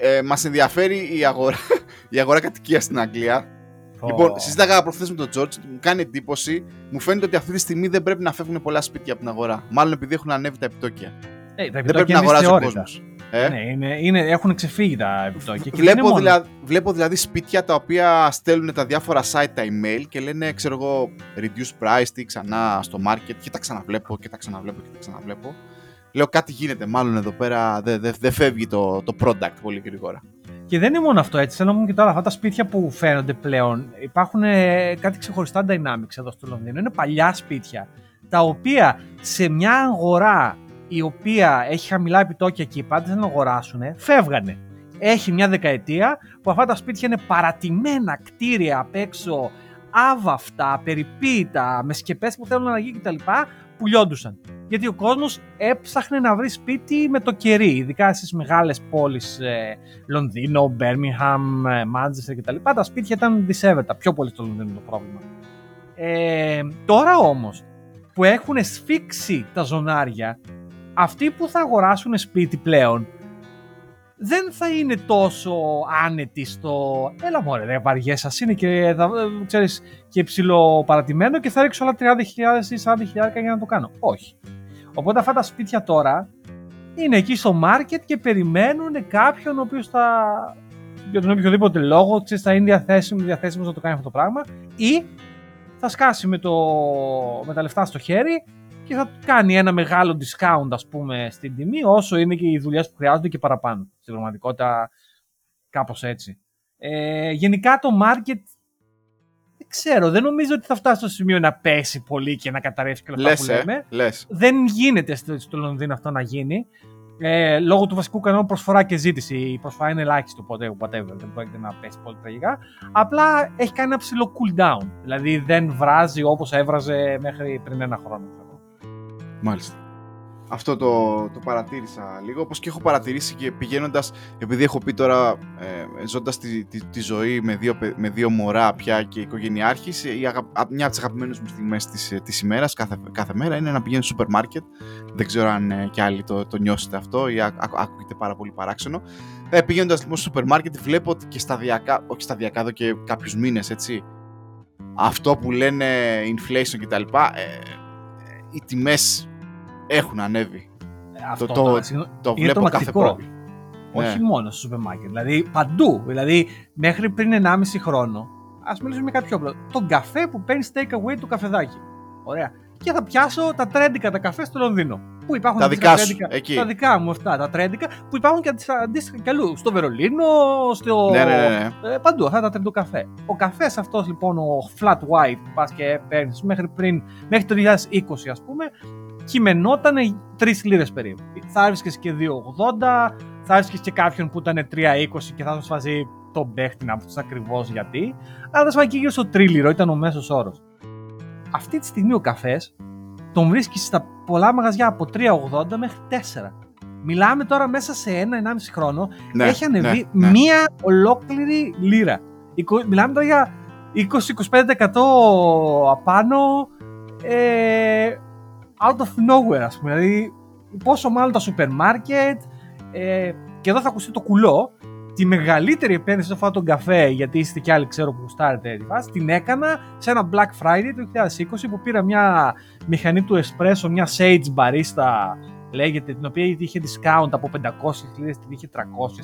Ε, μας ενδιαφέρει η αγορά, η αγορά κατοικίας στην Αγγλία Λοιπόν, συζήταγα προχθές με τον Τζορτζ, μου κάνει εντύπωση, μου φαίνεται ότι αυτή τη στιγμή δεν πρέπει να φεύγουν πολλά σπίτια από την αγορά. Μάλλον επειδή έχουν ανέβει τα επιτόκια. Ε, τα επιτόκια δεν πρέπει να αγοράζει ο κόσμος. Ε; Ναι, είναι, είναι, έχουν ξεφύγει τα επιτόκια. Βλέπω, δηλα, βλέπω δηλαδή σπίτια τα οποία στέλνουν τα διάφορα site τα email και λένε, ξέρω εγώ, reduce price, τι ξανά στο market και τα ξαναβλέπω και τα ξαναβλέπω και τα ξαναβλέπω. Λέω κάτι γίνεται, μάλλον εδώ πέρα δεν δε, δε φεύγει το, το product πολύ γρήγορα. Και δεν είναι μόνο αυτό έτσι. Θέλω να πούμε και τώρα αυτά τα σπίτια που φαίνονται πλέον. Υπάρχουν ε, κάτι ξεχωριστά dynamics εδώ στο Λονδίνο. Είναι παλιά σπίτια. Τα οποία σε μια αγορά η οποία έχει χαμηλά επιτόκια και οι πάντες δεν αγοράσουν, φεύγανε. Έχει μια δεκαετία που αυτά τα σπίτια είναι παρατημένα κτίρια απ' έξω, άβαυτα, περιποίητα, με σκεπές που θέλουν να γίνει κτλ. που λιόντουσαν. Γιατί ο κόσμος έψαχνε να βρει σπίτι με το κερί, ειδικά στις μεγάλες πόλεις ε, Λονδίνο, Μπέρμιχαμ, Μάντζεστερ κτλ. Τα σπίτια ήταν δισέβετα, πιο πολύ στο Λονδίνο το πρόβλημα. Ε, τώρα όμως που έχουν σφίξει τα ζωνάρια, αυτοί που θα αγοράσουν σπίτι πλέον δεν θα είναι τόσο άνετοι στο «Έλα μωρέ, ρε, βαριές είναι και, θα, ξέρεις, και ψηλό παρατημένο και θα ρίξω άλλα 30.000 ή 40.000 για να το κάνω». Όχι. Οπότε αυτά τα σπίτια τώρα είναι εκεί στο market και περιμένουν κάποιον ο οποίος θα, για τον οποιοδήποτε λόγο, ξέρεις, θα είναι διαθέσιμο, διαθέσιμος να το κάνει αυτό το πράγμα ή θα σκάσει με, το, με τα λεφτά στο χέρι και θα κάνει ένα μεγάλο discount ας πούμε στην τιμή όσο είναι και οι δουλειές που χρειάζονται και παραπάνω. Στην πραγματικότητα κάπως έτσι. Ε, γενικά το market δεν ξέρω, δεν νομίζω ότι θα φτάσει στο σημείο να πέσει πολύ και να καταρρεύσει και όλα αυτά που ε, λέμε. λες. Δεν γίνεται στο, στο Λονδίνο αυτό να γίνει. Ε, λόγω του βασικού κανόνου προσφορά και ζήτηση. Η προσφορά είναι ελάχιστη, οπότε whatever, δεν πρόκειται να πέσει πολύ τραγικά. Απλά έχει κάνει ένα ψηλό cool down. Δηλαδή δεν βράζει όπως έβραζε μέχρι πριν ένα χρόνο. Μάλιστα. Αυτό το, το παρατήρησα λίγο, όπως και έχω παρατηρήσει και πηγαίνοντας, επειδή έχω πει τώρα, ε, ζώντας τη, τη, τη, ζωή με δύο, με δύο μωρά πια και οικογενειάρχης, η αγα, μια από τις αγαπημένες μου στιγμές της, της ημέρας, κάθε, κάθε μέρα, είναι να πηγαίνω στο σούπερ μάρκετ. Δεν ξέρω αν ε, κι άλλοι το, το νιώσετε αυτό ή ακούγεται πάρα πολύ παράξενο. Ε, πηγαίνοντας λοιπόν στο σούπερ μάρκετ βλέπω ότι και σταδιακά, όχι σταδιακά εδώ και κάποιους μήνες, έτσι, αυτό που λένε inflation κτλ. Ε, οι τιμές έχουν ανέβει. Ε, Αυτό το, τώρα, το, το βλέπω κάθε πρωί. Όχι Ναι. μόνο στο σούπερ μάρκετ, δηλαδή παντού. Δηλαδή μέχρι πριν 1,5 χρόνο, ας μιλήσουμε για κάποιο απλό. Τον καφέ που παίρνεις take away του καφεδάκι. Ωραία. Και θα πιάσω τα trendικα τα καφέ στο Λονδίνο. Που υπάρχουν Τα αντίστοιχα δικά σου, trendικα- εκεί. Τα δικά μου αυτά, τα trendικα, που υπάρχουν και αντίστοιχα- αντίστοιχα κι αλλού. Στο Βερολίνο, στο. Ναι, ναι, ναι. ναι. Ε, παντού, αυτά τα trendy καφέ. Ο καφές αυτός λοιπόν, ο flat white που πας και παίρνεις μέχρι, πριν, μέχρι το 2020, ας πούμε, κειμενόταν 3 λίρες περίπου. Θα έβρισκε και 2,80, θα έβρισκε και κάποιον που ήταν 3,20 και θα σου βάζει τον παίχτη να πεις ακριβώς γιατί. Αλλά θα σου και γύρω στο τρίλιρο, ήταν ο μέσος όρος. Αυτή τη στιγμή ο καφές τον βρίσκει στα πολλά μαγαζιά από 3,80 μέχρι 4. Μιλάμε τώρα μέσα σε ένα-ενάμιση χρόνο Ναι, έχει ανεβεί ναι, ναι. μία ολόκληρη λίρα. Εικο- Μιλάμε τώρα για 20-25% απάνω ε, out of nowhere ας πούμε. Δηλαδή πόσο μάλλον τα σούπερ μάρκετ ε, και εδώ θα ακουστεί το κουλό τη μεγαλύτερη επένδυση σε αυτό τον καφέ, γιατί είστε κι άλλοι ξέρω που γουστάρετε τη φάση, την έκανα σε ένα Black Friday το 2020 που πήρα μια μηχανή του espresso, μια Sage Barista λέγεται, την οποία είχε discount από 500 λίρες, την είχε 300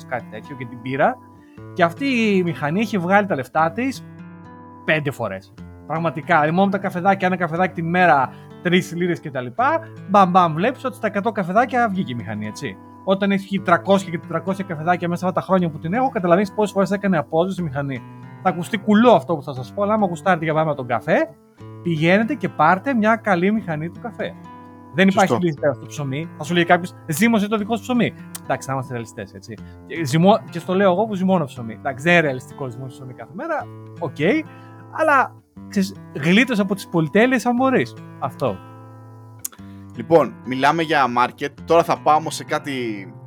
κάτι τέτοιο και την πήρα και αυτή η μηχανή έχει βγάλει τα λεφτά της πέντε φορές. Πραγματικά, δηλαδή μόνο τα καφεδάκια, ένα καφεδάκι την μέρα, 3 λίρες κτλ. Μπαμ, μπαμ, βλέπεις ότι στα 100 καφεδάκια βγήκε η μηχανή, έτσι. Όταν έχει 300 και 400 καφεδάκια μέσα αυτά τα χρόνια που την έχω, καταλαβαίνεις πόσες φορές έκανε απόδοση η μηχανή. Θα ακουστεί κουλό αυτό που θα σας πω, αλλά άμα γουστάρετε για πάμε τον καφέ, πηγαίνετε και πάρτε μια καλή μηχανή του καφέ. Δεν υπάρχει Σωστό. λύση πέρα στο ψωμί. Θα σου λέει κάποιος, ζήμωσε το δικό σου ψωμί. Εντάξει, να είμαστε ρεαλιστές, έτσι. Και, ζυμώ, και στο λέω εγώ που ζυμώνω ψωμί. Εντάξει, δεν είναι ρεαλιστικό ζυμώνω ψωμί κάθε μέρα. Οκ. αλλά ξέρεις, γλίτωσε από τις πολυτέλειες αν μπορείς. Αυτό. Λοιπόν, μιλάμε για market. Τώρα θα πάω όμως σε κάτι.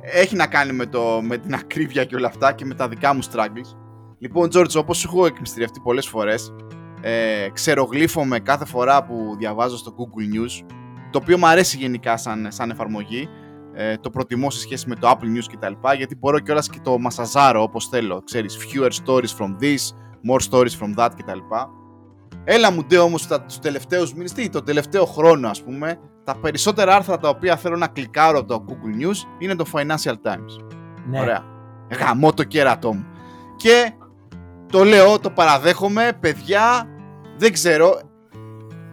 Έχει να κάνει με, το, με την ακρίβεια και όλα αυτά και με τα δικά μου struggles. Λοιπόν, George, όπως σου έχω εκμυστηρευτεί πολλές φορές, ε, ξερογλύφομαι κάθε φορά που διαβάζω στο Google News. Το οποίο μου αρέσει γενικά σαν, σαν εφαρμογή. Ε, το προτιμώ σε σχέση με το Apple News κτλ. Γιατί μπορώ κιόλας και το μασαζάρω όπως θέλω. Ξέρεις, fewer stories from this, more stories from that κτλ. Έλα μου ντε όμως τα, τους τελευταίους μήνες, τι, το τελευταίο χρόνο ας πούμε, τα περισσότερα άρθρα τα οποία θέλω να κλικάρω από το Google News είναι το Financial Times. Ναι. Ωραία. Γαμώ το κέρατό μου. Και το λέω, το παραδέχομαι, παιδιά, δεν ξέρω,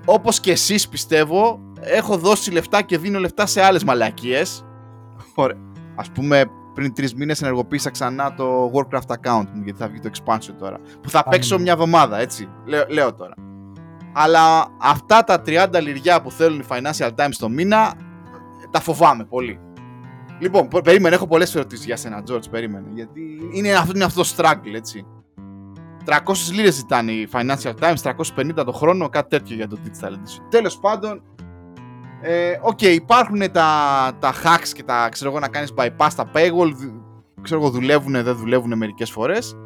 όπως και εσείς πιστεύω, έχω δώσει λεφτά και δίνω λεφτά σε άλλες μαλακίες. Ωραία. Ας πούμε, πριν τρεις μήνες ενεργοποίησα ξανά το Warcraft account μου, γιατί θα βγει το expansion τώρα. Που θα Πάλι παίξω ναι. μια εβδομάδα, έτσι. Λέω, λέω τώρα. Αλλά αυτά τα 30 λιριά που θέλουν οι Financial Times το μήνα, τα φοβάμαι πολύ. Λοιπόν, πο- περίμενε, έχω πολλές ερωτήσεις για σένα, George. Περίμενε. Γιατί είναι αυτό, είναι αυτό το struggle, έτσι. 300 λίρες ζητάνε οι Financial Times, 350 το χρόνο, κάτι τέτοιο για το Digital Edition. Τέλος πάντων, ε, οκ, υπάρχουν τα, τα hacks και τα ξέρω εγώ να κάνεις bypass τα paywall, δου- ξέρω εγώ δουλεύουν, δεν δουλεύουν μερικές φορές.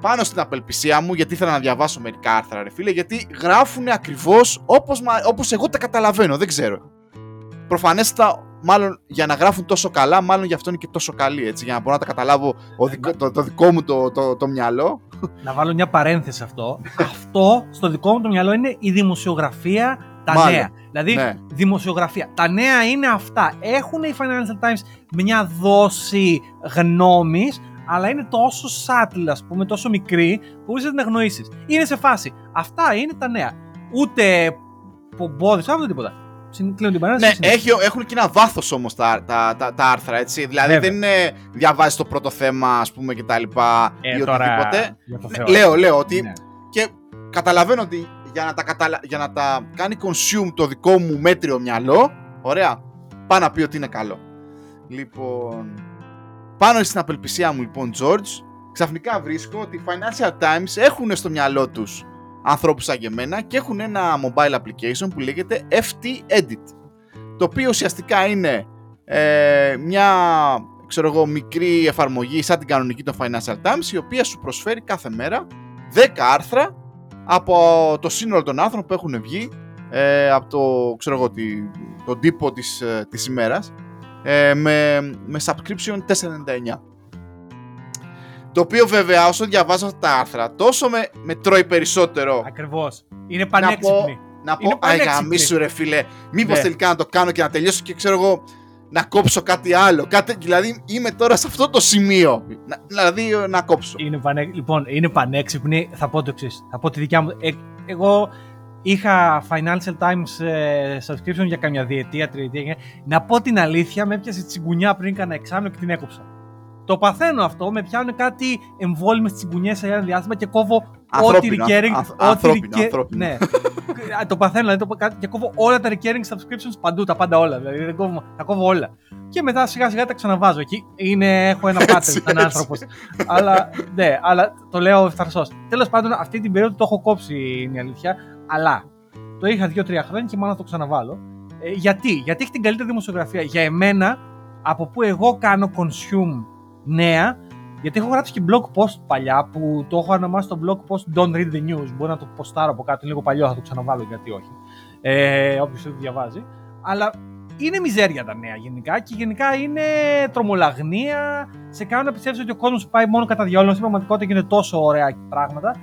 Πάνω στην απελπισία μου, γιατί ήθελα να διαβάσω μερικά άρθρα ρε φίλε, γιατί γράφουν ακριβώς όπως, μα- όπως εγώ τα καταλαβαίνω, δεν ξέρω. Προφανέστατα, μάλλον για να γράφουν τόσο καλά, μάλλον γι' αυτό είναι και τόσο καλή, έτσι, για να μπορώ να τα καταλάβω ο δικό- το, το δικό μου το, το, το μυαλό. Να βάλω μια παρένθεση σε αυτό. αυτό στο δικό μου το μυαλό είναι η δημοσιογραφία τα Μάλλον. νέα. Δηλαδή, Ναι. δημοσιογραφία. Τα νέα είναι αυτά. Έχουν οι Financial Times μια δόση γνώμης, αλλά είναι τόσο subtle, ας πούμε, τόσο μικρή, που μπορείς να την αγνοήσεις. Είναι σε φάση. Αυτά είναι τα νέα. Ούτε πομπόδι, ούτε τίποτα. Συν- Κλείνω την Ναι, παρένθεση. συνέχισε. έχει, έχουν και ένα βάθος όμως τα, τα, τα, τα άρθρα, έτσι. Δηλαδή Βέβαια. δεν είναι διαβάζεις το πρώτο θέμα, ας πούμε, και τα λοιπά Ε, ή τώρα, οτιδήποτε. για το Ναι, Θεό. λέω, λέω ότι. Ναι. Και καταλαβαίνω ότι για να, τα καταλα... για να τα κάνει consume το δικό μου μέτριο μυαλό, ωραία, πάει να πει ότι είναι καλό. Λοιπόν. Πάνω στην απελπισία μου, λοιπόν, George, ξαφνικά βρίσκω ότι οι Financial Times έχουν στο μυαλό τους ανθρώπους σαν και εμένα και έχουν ένα mobile application που λέγεται FT Edit το οποίο ουσιαστικά είναι ε, μια ξέρω εγώ, μικρή εφαρμογή σαν την κανονική των Financial Times η οποία σου προσφέρει κάθε μέρα 10 άρθρα από το σύνολο των άρθρων που έχουν βγει ε, από το, ξέρω εγώ, τη, τον τύπο της, ε, της ημέρας ε, με, με subscription 4,99 το οποίο βέβαια όσο διαβάζω αυτά τα άρθρα τόσο με, με τρώει περισσότερο Ακριβώς. Είναι πανέξυπνη. να πω, Είναι α, πανέξυπνη. γαμίσου ρε φίλε, μήπως Ναι. τελικά να το κάνω και να τελειώσω και ξέρω εγώ να κόψω κάτι άλλο. Κάτι, δηλαδή είμαι τώρα σε αυτό το σημείο. Να, δηλαδή να κόψω. Είναι πανέ... Λοιπόν, είναι πανέξυπνη. Θα πω το εξής. Θα πω τη δικιά μου. Ε, εγώ είχα Financial Times ε, subscription για καμιά διετία, τριετία. Να πω την αλήθεια, με έπιασε τσιγκουνιά πριν κάνα εξάμεινο και την έκοψα. Το παθαίνω αυτό, με πιάνουν κάτι εμβόλυμες τσιγκουνιές σε ένα διάστημα και κόβω ό,τι Ανθρώπινο, recurring. ανθ- ό,τι ανθρώπινο, recur- ανθρώπινο. Ναι. Α, το παθαίνω, δηλαδή το, πω κάτι- και κόβω όλα τα recurring subscriptions παντού, τα πάντα όλα. Δηλαδή δεν κόβω, τα κόβω όλα. Και μετά σιγά σιγά τα ξαναβάζω. Εκεί είναι, έχω ένα pattern Έτσι, σαν έτσι. άνθρωπος. αλλά, ναι, αλλά το λέω ευθαρσώ. Τέλος πάντων, αυτή την περίοδο το έχω κόψει είναι η αλήθεια. Αλλά το είχα δύο-τρία χρόνια και μάλλον θα το ξαναβάλω. Ε, γιατί, γιατί έχει την καλύτερη δημοσιογραφία. Για εμένα, από που εγώ κάνω consume νέα, γιατί έχω γράψει και blog post παλιά που το έχω ονομάσει το blog post Don't Read the News. Μπορεί να το ποστάρω από κάτω, είναι λίγο παλιό, θα το ξαναβάλω γιατί όχι. Ε, Όποιος το διαβάζει. Αλλά είναι μιζέρια τα νέα γενικά και γενικά είναι τρομολαγνία. Σε κάνουν να πιστεύεις ότι ο κόσμος πάει μόνο κατά διόλου, στην πραγματικότητα γίνεται τόσο ωραία πράγματα.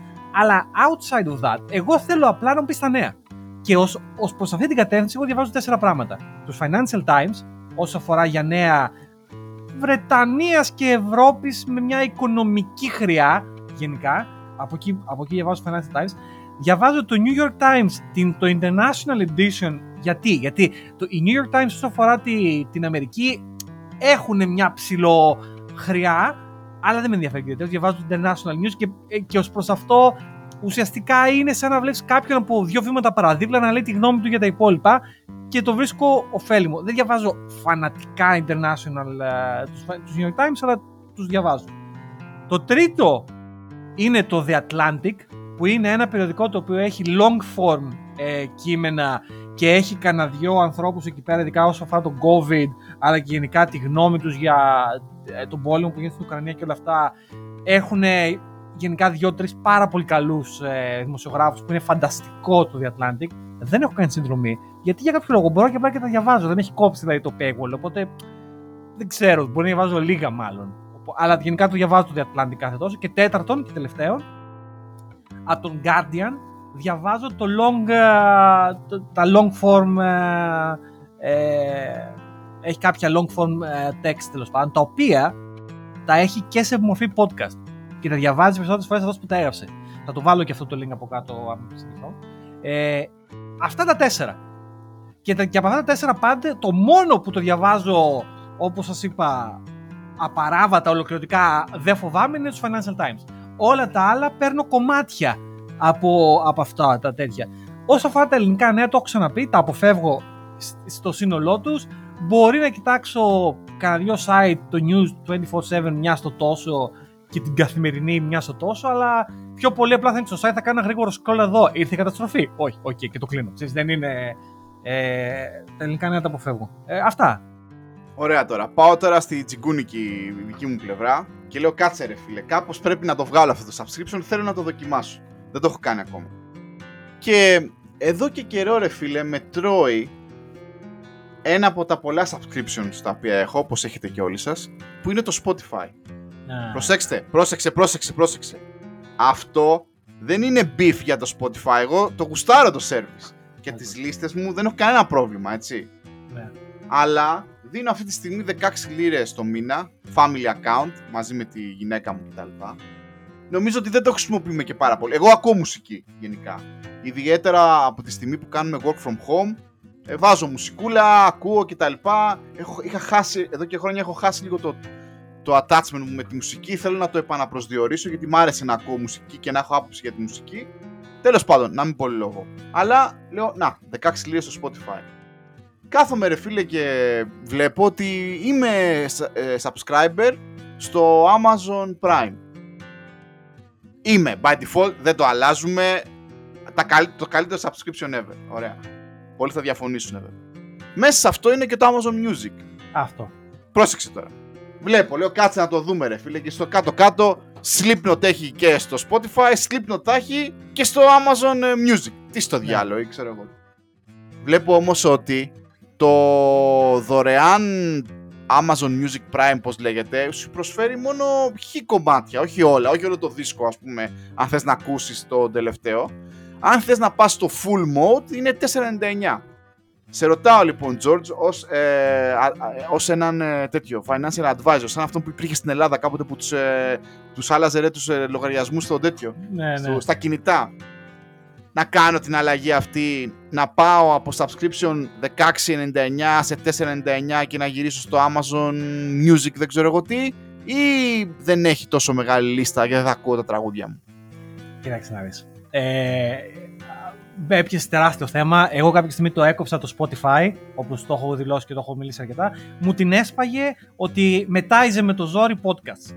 Αλλά outside of that, εγώ θέλω απλά να μου πεις τα νέα. Και ως προς αυτή την κατεύθυνση, εγώ διαβάζω τέσσερα πράγματα. Τους Financial Times, όσο αφορά για νέα Βρετανίας και Ευρώπης με μια οικονομική χρειά γενικά. Από εκεί, από εκεί διαβάζω το Financial Times. Διαβάζω το New York Times, την, το International Edition. Γιατί, γιατί το, η New York Times όσο αφορά τη, την Αμερική έχουν μια ψηλό χρειά, αλλά δεν με ενδιαφέρει ιδιαίτερα. Διαβάζω το International News και, ε, και ως προς αυτό ουσιαστικά είναι σαν να βλέπεις κάποιον από δύο βήματα παραδίπλα να λέει τη γνώμη του για τα υπόλοιπα και το βρίσκω ωφέλιμο. Δεν διαβάζω φανατικά international ε, τους, τους New York Times, αλλά τους διαβάζω. Το τρίτο είναι το The Atlantic, που είναι ένα περιοδικό το οποίο έχει long form ε, κείμενα και έχει κανένα δυο ανθρώπους εκεί πέρα, ειδικά όσο αφορά τον COVID, αλλά και γενικά τη γνώμη τους για ε, τον πόλεμο που γίνεται στην Ουκρανία και όλα αυτά. Έχουν γενικά δύο-τρεις πάρα πολύ καλούς ε, δημοσιογράφους που είναι φανταστικό το The Atlantic. Δεν έχω κάνει συνδρομή, γιατί για κάποιο λόγο μπορώ και απλά και τα διαβάζω. Δεν με έχει κόψει δηλαδή το paywall, οπότε δεν ξέρω, μπορεί να διαβάζω λίγα μάλλον. Αλλά γενικά το διαβάζω το The Atlantic κάθε τόσο. Και τέταρτον και τελευταίο, από τον Guardian διαβάζω το long, ε, το- τα long form ε, ε, έχει κάποια long form ε, text τέλος πάντων τα οποία τα έχει και σε μορφή podcast και τα διαβάζεις περισσότερες φορές αυτός που τα έγραψε θα το βάλω και αυτό το link από κάτω αν ψηφίσω ε, αυτά τα τέσσερα και, τα, και από αυτά τα τέσσερα πάντα το μόνο που το διαβάζω όπως σας είπα απαράβατα, ολοκληρωτικά δεν φοβάμαι είναι τους Financial Times. Όλα τα άλλα παίρνω κομμάτια από, από αυτά τα τέτοια. Όσο αφορά τα ελληνικά νέα, το έχω ξαναπεί, τα αποφεύγω στο σύνολό τους. Μπορεί να κοιτάξω κανένα δυο site, το News 24-7 μια στο τόσο και την καθημερινή μια στο τόσο, αλλά πιο πολύ απλά θα είναι στο site, θα κάνω ένα γρήγορο scroll εδώ. Ήρθε η καταστροφή; Όχι, οκ, okay, και το κλείνω. Ξέρεις, δεν είναι. Ε, τα ελληνικά νέα τα αποφεύγω. Ε, αυτά. Ωραία τώρα. Πάω τώρα στη τσιγκούνικη δική μου πλευρά και λέω κάτσε ρε φίλε, κάπως πρέπει να το βγάλω αυτό το subscription, θέλω να το δοκιμάσω. Δεν το έχω κάνει ακόμα. Και εδώ και καιρό ρε φίλε με τρώει ένα από τα πολλά subscriptions τα οποία έχω, όπως έχετε και όλοι σας, που είναι το Spotify. Προσέξτε, πρόσεξε, πρόσεξε, πρόσεξε. Αυτό δεν είναι beef για το Spotify, εγώ το γουστάρω το service. Και okay. τις λίστες μου δεν έχω κανένα πρόβλημα, έτσι. Ναι. Αλλά δίνω αυτή τη στιγμή 16 λίρες το μήνα, family account, μαζί με τη γυναίκα μου κτλ. Νομίζω ότι δεν το χρησιμοποιούμε και πάρα πολύ. Εγώ ακούω μουσική γενικά. Ιδιαίτερα από τη στιγμή που κάνουμε work from home, ε, βάζω μουσικούλα, ακούω κτλ. Έχω, είχα χάσει, εδώ και χρόνια έχω χάσει λίγο το, το attachment μου με τη μουσική. Θέλω να το επαναπροσδιορίσω γιατί μου άρεσε να ακούω μουσική και να έχω άποψη για τη μουσική. Τέλος πάντων, να μην πω λόγο. Αλλά λέω, να, 16 λίρες στο Spotify. Κάθομαι ρε φίλε και βλέπω ότι είμαι ε, subscriber στο Amazon Prime. Είμαι, by default, δεν το αλλάζουμε. το καλύτερο subscription ever. Ωραία. Πολλοί θα διαφωνήσουν εδώ. Μέσα σε αυτό είναι και το Amazon Music. Αυτό. Πρόσεξε τώρα. Βλέπω, λέω κάτσε να το δούμε ρε φίλε και στο κάτω-κάτω Slipknot έχει και στο Spotify, Slipknot έχει και στο Amazon ε, Music. Τι στο ναι. διάλογο, ή ξέρω εγώ. Βλέπω όμως ότι το δωρεάν Amazon Music Prime, πώς λέγεται, σου προσφέρει μόνο χι κομμάτια, όχι όλα, όχι όλο το δίσκο, ας πούμε, αν θες να ακούσεις το τελευταίο. Αν θες να πας στο full mode, είναι 4,99. Σε ρωτάω λοιπόν, George, ως, ε, ως έναν ε, τέτοιο financial advisor, σαν αυτό που υπήρχε στην Ελλάδα κάποτε που τους, ε, τους άλλαζε ρε, τους ε, λογαριασμούς στο τέτοιο, ναι, ναι. Στο, στα κινητά. Να κάνω την αλλαγή αυτή, να πάω από subscription 16,99 σε 4,99 και να γυρίσω στο Amazon Music, δεν ξέρω εγώ τι, ή δεν έχει τόσο μεγάλη λίστα γιατί δεν θα ακούω τα τραγούδια μου; Κοίταξε να δεις. Ε, έπιασε τεράστιο θέμα. Εγώ κάποια στιγμή το έκοψα το Spotify, όπως το έχω δηλώσει και το έχω μιλήσει αρκετά. Μου την έσπαγε ότι μετάιζε με το ζόρι podcast.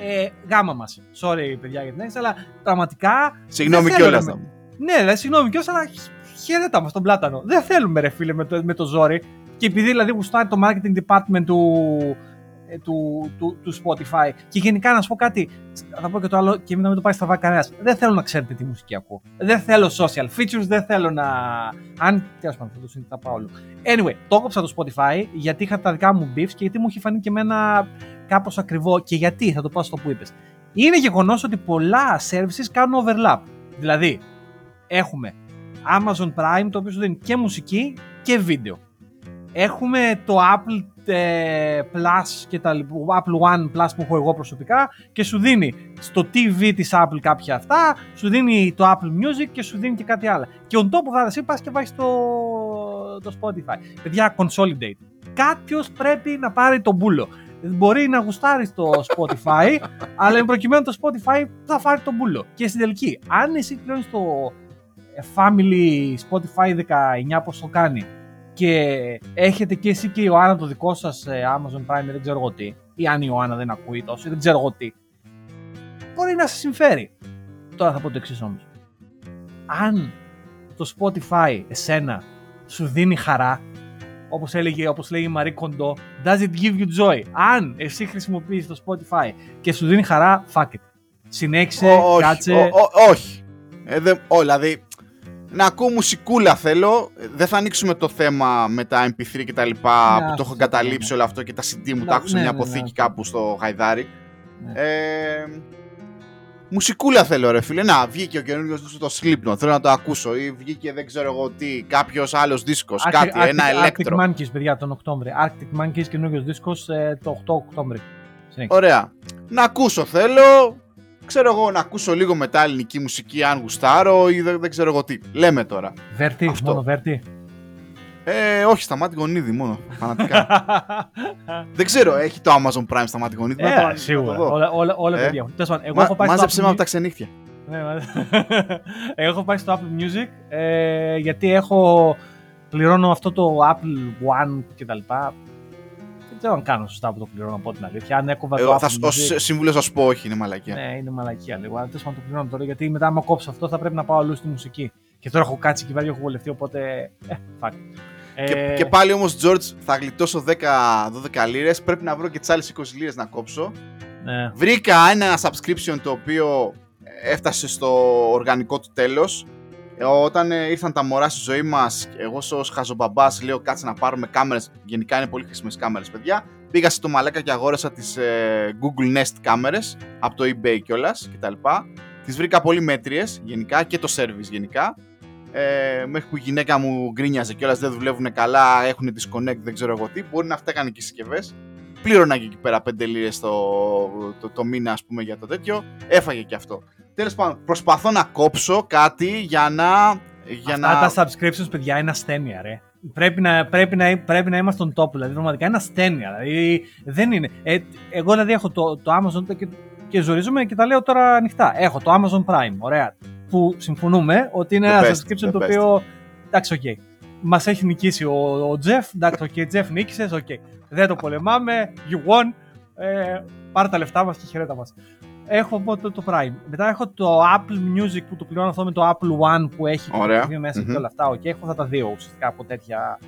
Ε, γάμα μας. Sorry παιδιά για την έξι, αλλά πραγματικά... Συγγνώμη κιόλας. Ναι, δηλαδή, συγγνώμη κιόλας, αλλά χαιρέτα μας τον πλάτανο. Δεν θέλουμε ρε φίλε με το, με το ζόρι. Και επειδή δηλαδή γουστάρει το marketing department του, ε, του, του, του Spotify. Και γενικά να σου πω κάτι, θα πω και το άλλο και μην να το πάει στα κανένας. Δεν θέλω να ξέρετε τι μουσική ακούω. Δεν θέλω social features, δεν θέλω να. Αν. Τέλο πάντων, θα το συνειδητά όλο. Anyway, το έκοψα το Spotify γιατί είχα τα δικά μου beefs και γιατί μου είχε φανεί και εμένα κάπως ακριβό. Και γιατί, θα το πω στο που είπες. Είναι γεγονός ότι πολλά services κάνουν overlap. Δηλαδή, έχουμε Amazon Prime το οποίο σου δίνει και μουσική και βίντεο. Έχουμε το Apple ε, Plus και τα Apple One Plus που έχω εγώ προσωπικά και σου δίνει στο TV της Apple κάποια αυτά, σου δίνει το Apple Music και σου δίνει και κάτι άλλο. Και on top of that εσύ πας και βάζεις το, το Spotify. Παιδιά, consolidate. Κάποιος πρέπει να πάρει τον μπούλο. Μπορεί να γουστάρεις το Spotify, αλλά εν προκειμένου το Spotify θα πάρει τον μπούλο. Και στην τελική, αν εσύ πλέον το Family Spotify 19 πώς το κάνει; Και έχετε και εσύ και η Ιωάννα το δικό σας ε, Amazon Prime δεν ξέρω εγώ τι. Ή αν η Ιωάννα δεν ακούει τόσο δεν ξέρω εγώ τι. Μπορεί να σας συμφέρει. Τώρα θα πω το εξής όμως. Αν το Spotify εσένα σου δίνει χαρά όπως έλεγε, όπως λέει η Marie Kondo does it give you joy; Αν εσύ χρησιμοποιείς το Spotify και σου δίνει χαρά fuck it. Συνέχισε, κάτσε. Όχι. Ε, δηλαδή να ακούω μουσικούλα θέλω. Δεν θα ανοίξουμε το θέμα με τα MP3 και τα λοιπά ναι, που το έχω καταλήψει ναι. όλο αυτό και τα CD μου τα έχω σε μια αποθήκη κάπου στο Γαϊδάρι. Ε, μουσικούλα θέλω ρε φίλε. Να, βγήκε ο καινούριο του το Slipknot, θέλω να το ακούσω. Ή βγήκε δεν ξέρω εγώ τι, κάποιος άλλος δίσκος, κάτι, Arctic, ένα ηλέκτρο. Arctic Monkeys, παιδιά, τον Οκτώβρη. Arctic Monkeys καινούριο δίσκος ε, το 8 Οκτώβρη. Ωραία. Να ακούσω θέλω, ξέρω εγώ να ακούσω λίγο μετά ελληνική μουσική αν γουστάρω ή δεν, δεν ξέρω εγώ τι. Λέμε τώρα. Βέρτι, μόνο Βέρτι. Ε, όχι, σταμάτη γονίδι μόνο. Φανατικά. Δεν ξέρω, έχει το Amazon Prime σταμάτη γονίδι. Ε, Να το- να σίγουρα. το δω. Όλα, όλα, όλα Ε. παιδιά έχουν. Τέλος πάντων, Εγώ Μα- έχω πάει στο Μάζεψε Apple με από Music- τα ξενύχτια. Ναι, μα- Εγώ έχω πάει στο Apple Music ε, γιατί έχω πληρώνω αυτό το Apple One και τα λοιπά. Δεν ξέρω αν κάνω σωστά που το πληρώνω από την αλήθεια. Αν έκοβα το Εγώ Apple θα, Music, ως σύμβουλος θα σου πω, όχι, είναι μαλακία. ναι, είναι μαλακία λίγο. Αλλά τέλος πάντων το πληρώνω τώρα γιατί μετά άμα κόψω αυτό θα πρέπει να πάω αλλού στη μουσική. Και τώρα έχω κάτσει εκεί πέρα και έχω βολευτεί οπότε. Ε, fuck. Και, Ε, και πάλι όμως, George, θα γλιτώσω 10-12 λίρες. Πρέπει να βρω και τις άλλες 20 λίρες να κόψω. ναι. Βρήκα ένα subscription το οποίο έφτασε στο οργανικό του τέλος. Ε, Όταν ε, ήρθαν τα μωρά στη ζωή μας, εγώ ως χαζομπαμπάς λέω κάτσε να πάρουμε κάμερες. Γενικά είναι πολύ χρήσιμες κάμερες, παιδιά. Πήγα στο μαλάκα και αγόρασα τις ε, Google Nest κάμερες από το eBay κιόλας κτλ. Τις βρήκα πολύ μέτριες γενικά και το service γενικά. Ε, μέχρι που η γυναίκα μου γκρίνιαζε κιόλας δεν δουλεύουν καλά, έχουν disconnect, δεν ξέρω εγώ τι. Μπορεί να φταίγανε και οι συσκευές πλήρωνα και εκεί πέρα 5 λίρες το, το, το μήνα ας πούμε για το τέτοιο, έφαγε και αυτό. Τέλος πάντων, προσπαθώ να κόψω κάτι για να... Για Αυτά να... τα subscriptions, παιδιά, είναι ασθένεια, ρε. Πρέπει να, πρέπει να, πρέπει να είμαστε στον τόπο, δηλαδή πραγματικά είναι ασθένεια. Δηλαδή, δεν είναι. Ε, εγώ δηλαδή έχω το, το Amazon και, και ζορίζομαι και τα λέω τώρα ανοιχτά. Έχω το Amazon Prime, ωραία. Που συμφωνούμε ότι είναι The ένα best, subscription the το best. οποίο. Εντάξει, οκ. Μας έχει νικήσει ο, ο Jeff. Εντάξει, οκ, Jeff νίκησες, οκ. Δεν το πολεμάμε. You won. Ε, πάρε τα λεφτά μας και χαιρέτα μας. Έχω από το, το Prime. Μετά έχω το Apple Music που το πληρώνω αυτό με το Apple One που έχει Ωραία. το TV μέσα Μμμ. και όλα αυτά. Οκ, έχω αυτά τα δύο ουσιαστικά από τέτοια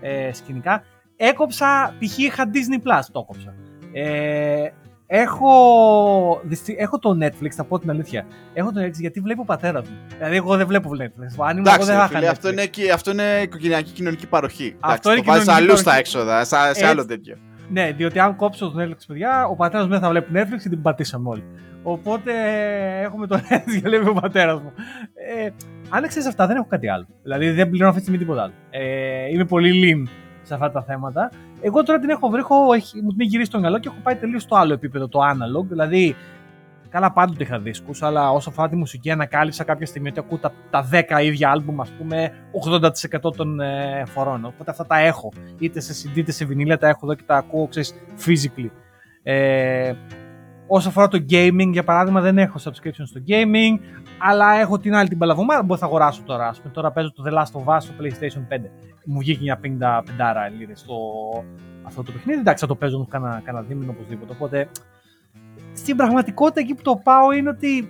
ε, σκηνικά. Έκοψα, π.χ. είχα Disney Plus, το έκοψα. Ε, έχω, δυστι- έχω το Netflix, θα πω την αλήθεια. Έχω το Netflix γιατί βλέπει ο πατέρας μου. Δηλαδή, εγώ δεν βλέπω Netflix. Αν ήμουν εγώ Εντάξει, δεν ρε θα φίλε, είχα αυτό Netflix. είναι, και- αυτό είναι οικογενειακή κοινωνική παροχή. Αυτό Εντάξει, είναι το βάζεις κοινωνική αλλού στα παροχή. έξοδα, σε, σε Έτσι. άλλο τέτοιο. Ναι, διότι αν κόψω το Netflix, παιδιά, ο πατέρας μου δεν θα βλέπει Netflix και την πατήσαμε όλοι. Οπότε ε, έχουμε το Netflix και βλέπει ο πατέρας μου. Ε, αν ξέρεις αυτά, δεν έχω κάτι άλλο. Δηλαδή δεν πληρώνω αυτή τη στιγμή τίποτα άλλο. Ε, είμαι πολύ lean σε αυτά τα θέματα. Εγώ τώρα την έχω βρει, έχω, έχει, μου την έχει γυρίσει στο μυαλό και έχω πάει τελείως στο άλλο επίπεδο, το analog. Δηλαδή, καλά πάντοτε είχα δίσκους, αλλά όσο αφορά τη μουσική ανακάλυψα κάποια στιγμή ότι ακούω τα, τα 10 ίδια άλμπουμ, ας πούμε, 80% των ε, φορών. Οπότε αυτά τα έχω. Είτε σε CD είτε σε βινίλια τα έχω εδώ και τα ακούω, ξέρεις, physically. Ε, όσο αφορά το gaming, για παράδειγμα, δεν έχω subscription στο gaming, αλλά έχω την άλλη την παλαβομάρα που θα αγοράσω τώρα. Ας πούμε, τώρα παίζω το The Last of Us στο PlayStation 5. Μου βγήκε μια 50 λίρες στο αυτό το παιχνίδι. Εντάξει, θα το παίζω όμως κάνα, κάνα δίμηνο οπωσδήποτε. Οπότε στην πραγματικότητα εκεί που το πάω είναι ότι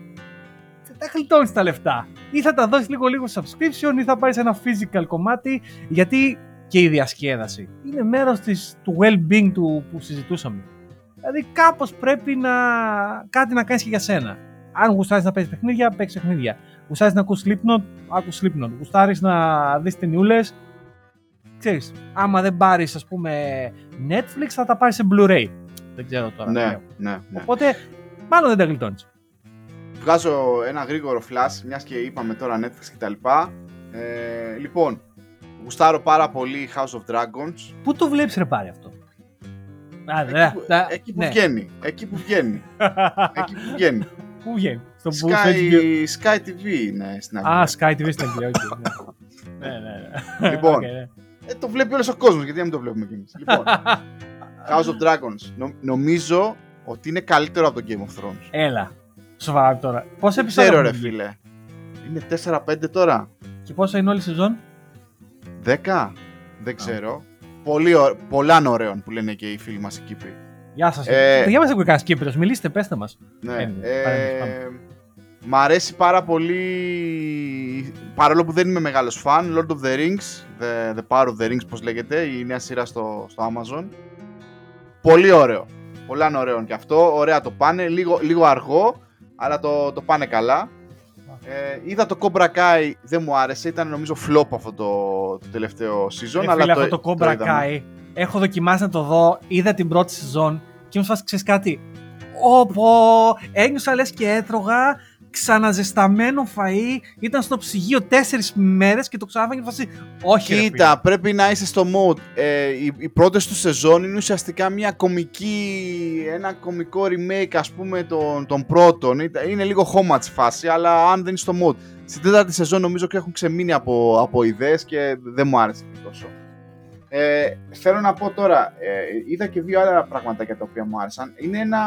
δεν τα γλιτώνεις τα λεφτά. Ή θα τα δώσεις λίγο λίγο subscription ή θα πάρεις ένα physical κομμάτι. Γιατί και η διασκέδαση είναι μέρος της, του well-being του που συζητούσαμε. Δηλαδή κάπως πρέπει να κάτι να κάνεις και για σένα. Αν γουστάρεις να παίζεις παιχνίδια, παίξεις παιχνίδια. Γουστάρεις να ακούς Slipknot, άκου Slipknot. Γουστάρεις να δεις ταινιούλες, ξέρεις. Άμα δεν πάρεις ας πούμε Netflix θα τα πάρεις σε Blu-ray. Δεν ξέρω τώρα. τι Ναι, λέω. ναι, ναι. Οπότε μάλλον δεν τα γλιτώνεις. Βγάζω ένα γρήγορο flash, μιας και είπαμε τώρα Netflix κτλ. Ε, λοιπόν, γουστάρω πάρα πολύ House of Dragons. Πού το βλέπεις ρε παιδί αυτό; Α, Εκεί δε, που, τα- εκεί που ναι. βγαίνει. Εκεί που βγαίνει. εκεί που βγαίνει. Πού βγαίνει; Στο που- στο Sky, HBO. Sky TV είναι στην Α, Αγγλία. Sky TV στην Αγγλία, οκ, ναι. Ναι, ναι, ναι. Λοιπόν. Οκ, ναι. Ε, το βλέπει όλος ο κόσμος, γιατί να μην το βλέπουμε κι εμείς. λοιπόν, House of Dragons. Νο- νομίζω ότι είναι καλύτερο από το Game of Thrones. Έλα. Σοβαρά τώρα. Πόσα Δεν επεισόδια ξέρω ρε έχουν βγει; φίλε. Είναι 4-5 τώρα. Και πόσα είναι όλη η σεζόν; 10. Δεν ξέρω. Πολύ ω... Πολλά ωραίων που λένε και οι φίλοι μας οι Κύπροι. Γεια σας. Ε, Παιδιά μας ακούει κανένας Κύπρος. Μιλήστε, πέστε μας. Ναι. Anyway, Ε, παρέμβαση, μ' αρέσει πάρα πολύ, παρόλο που δεν είμαι μεγάλος φαν, Lord of the Rings, the, the Power of the Rings πώς λέγεται, η νέα σειρά στο, στο Amazon. Πολύ ωραίο. Πολλά ωραίο και αυτό, ωραία το πάνε, λίγο, λίγο αργό, αλλά το, το πάνε καλά. Ε, είδα το Cobra Kai, δεν μου άρεσε, ήταν νομίζω flop αυτό το, το τελευταίο season. Ρε αλλά φίλε, το, αυτό το Cobra είδαμε. Kai έχω δοκιμάσει να το δω. Είδα την πρώτη σεζόν και μου φάση ξέρεις κάτι. Όπω ένιωσα λες και έτρωγα ξαναζεσταμένο φαΐ. Ήταν στο ψυγείο τέσσερις μέρες και το ξανάφαγε και φάση. Όχι, ρε φίλε. Κοίτα, πρέπει να είσαι στο mode. Ε, οι, οι πρώτες του σεζόν είναι ουσιαστικά μια κομική, ένα κομικό remake ας πούμε των, των πρώτων. Ήταν- Είναι λίγο homage φάση, αλλά αν δεν είσαι στο mode. στην τέταρτη σεζόν νομίζω και έχουν ξεμείνει από, από ιδέες και δεν μου άρεσε τόσο. Ε, θέλω να πω τώρα, ε, είδα και δύο άλλα πραγματάκια τα οποία μου άρεσαν. Είναι ένα,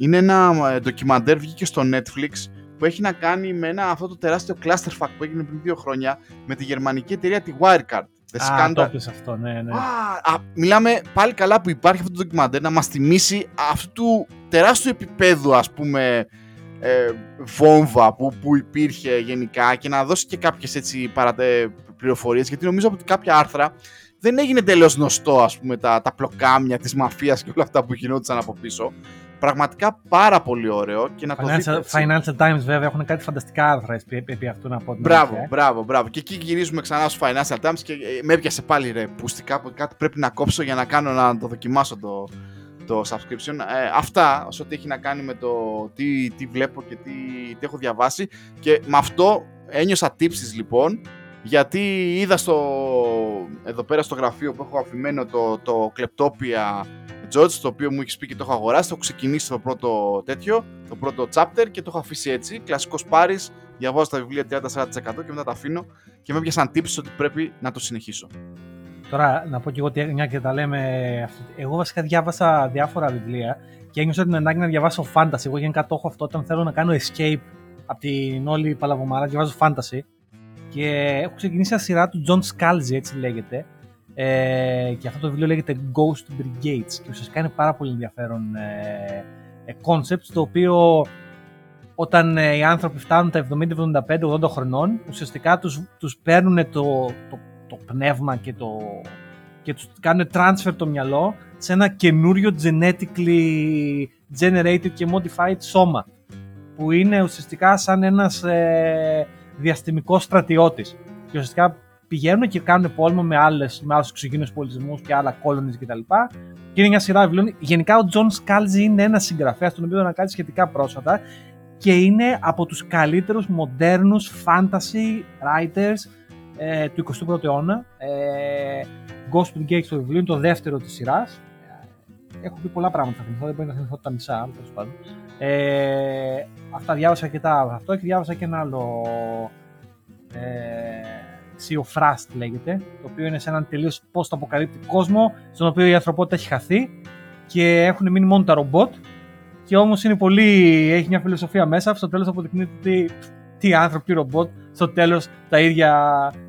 είναι ένα ε, ντοκιμαντέρ, βγήκε στο Netflix, που έχει να κάνει με ένα, αυτό το τεράστιο clusterfuck που έγινε πριν δύο χρόνια με τη γερμανική εταιρεία τη Wirecard. Α, το αυτό, ναι, ναι. Α, μιλάμε πάλι καλά που υπάρχει αυτό το ντοκιμαντέρ να μας θυμίσει αυτού του τεράστιου επίπεδου, ας πούμε, ε, βόμβα που, που υπήρχε γενικά και να δώσει και κάποιες έτσι παρατε, πληροφορίες, γιατί νομίζω ότι κάποια άρθρα δεν έγινε τελείως γνωστό, ας πούμε, τα, τα πλοκάμια της μαφίας και όλα αυτά που γινόντουσαν από πίσω. Πραγματικά πάρα πολύ ωραίο και να Financial, το δείτε. Financial Times βέβαια έχουν κάτι φανταστικά άρθρα επί, επί αυτού να πω. Μπράβο, ε. μπράβο, μπράβο. Και εκεί γυρίζουμε ξανά στο Financial Times και ε, με έπιασε πάλι ρε πουστικά κάτι πρέπει να κόψω για να κάνω να το δοκιμάσω το, το subscription. Ε, αυτά, όσο ό,τι έχει να κάνει με το τι, τι βλέπω και τι, τι έχω διαβάσει και με αυτό ένιωσα τύψεις λοιπόν γιατί είδα στο, εδώ πέρα στο γραφείο που έχω αφημένο το, το Kleptopia George, το οποίο μου έχεις πει και το έχω αγοράσει, το έχω ξεκινήσει το πρώτο τέτοιο, το πρώτο chapter και το έχω αφήσει έτσι, κλασικός πάρης, διαβάζω τα βιβλία 30-40% και μετά τα αφήνω και με έπιασαν τύψεις ότι πρέπει να το συνεχίσω. Τώρα, να πω και εγώ ότι μια και τα λέμε. Εγώ βασικά διάβασα διάφορα βιβλία και ένιωσα την ανάγκη να διαβάσω fantasy. Εγώ γενικά το έχω αυτό όταν θέλω να κάνω escape από την όλη παλαβομάρα, διαβάζω fantasy. Και έχω ξεκινήσει μια σειρά του John Scalzi, έτσι λέγεται. Ε, και αυτό το βιβλίο λέγεται Ghost Brigades και ουσιαστικά είναι πάρα πολύ ενδιαφέρον ε, ε concept το οποίο όταν ε, οι άνθρωποι φτάνουν τα 70, 75, 80 χρονών ουσιαστικά τους, τους παίρνουν το, το, το πνεύμα και, το, και τους κάνουν transfer το μυαλό σε ένα καινούριο genetically generated και modified σώμα που είναι ουσιαστικά σαν ένας ε, διαστημικός στρατιώτης. Και ουσιαστικά πηγαίνουν και κάνουν πόλεμο με, άλλες, με άλλους εξωγήινους πολιτισμούς και άλλα colonies κτλ. Και είναι μια σειρά βιβλίων. Γενικά ο Τζον Σκάλζι είναι ένας συγγραφέας, τον οποίο ανακάλυψε σχετικά πρόσφατα και είναι από τους καλύτερους μοντέρνους fantasy writers ε, του 21ου αιώνα. Ε, Ghost Brigades στο βιβλίο είναι το δεύτερο της σειράς. Έχω πει πολλά πράγματα θα θυμηθώ, δεν μπορεί να θυμηθώ τα μισά, τέλος πάντων. Ε, αυτά διάβασα αρκετά αυτό και διάβασα και ένα άλλο ε, Sea of Frost λέγεται, το οποίο είναι σε έναν τελείως post-αποκαλύπτει κόσμο, στον οποίο η ανθρωπότητα έχει χαθεί και έχουν μείνει μόνο τα ρομπότ και όμως είναι πολύ, έχει μια φιλοσοφία μέσα, στο τέλος αποδεικνύεται τι, τι άνθρωποι, τι ρομπότ, στο τέλος τα ίδια,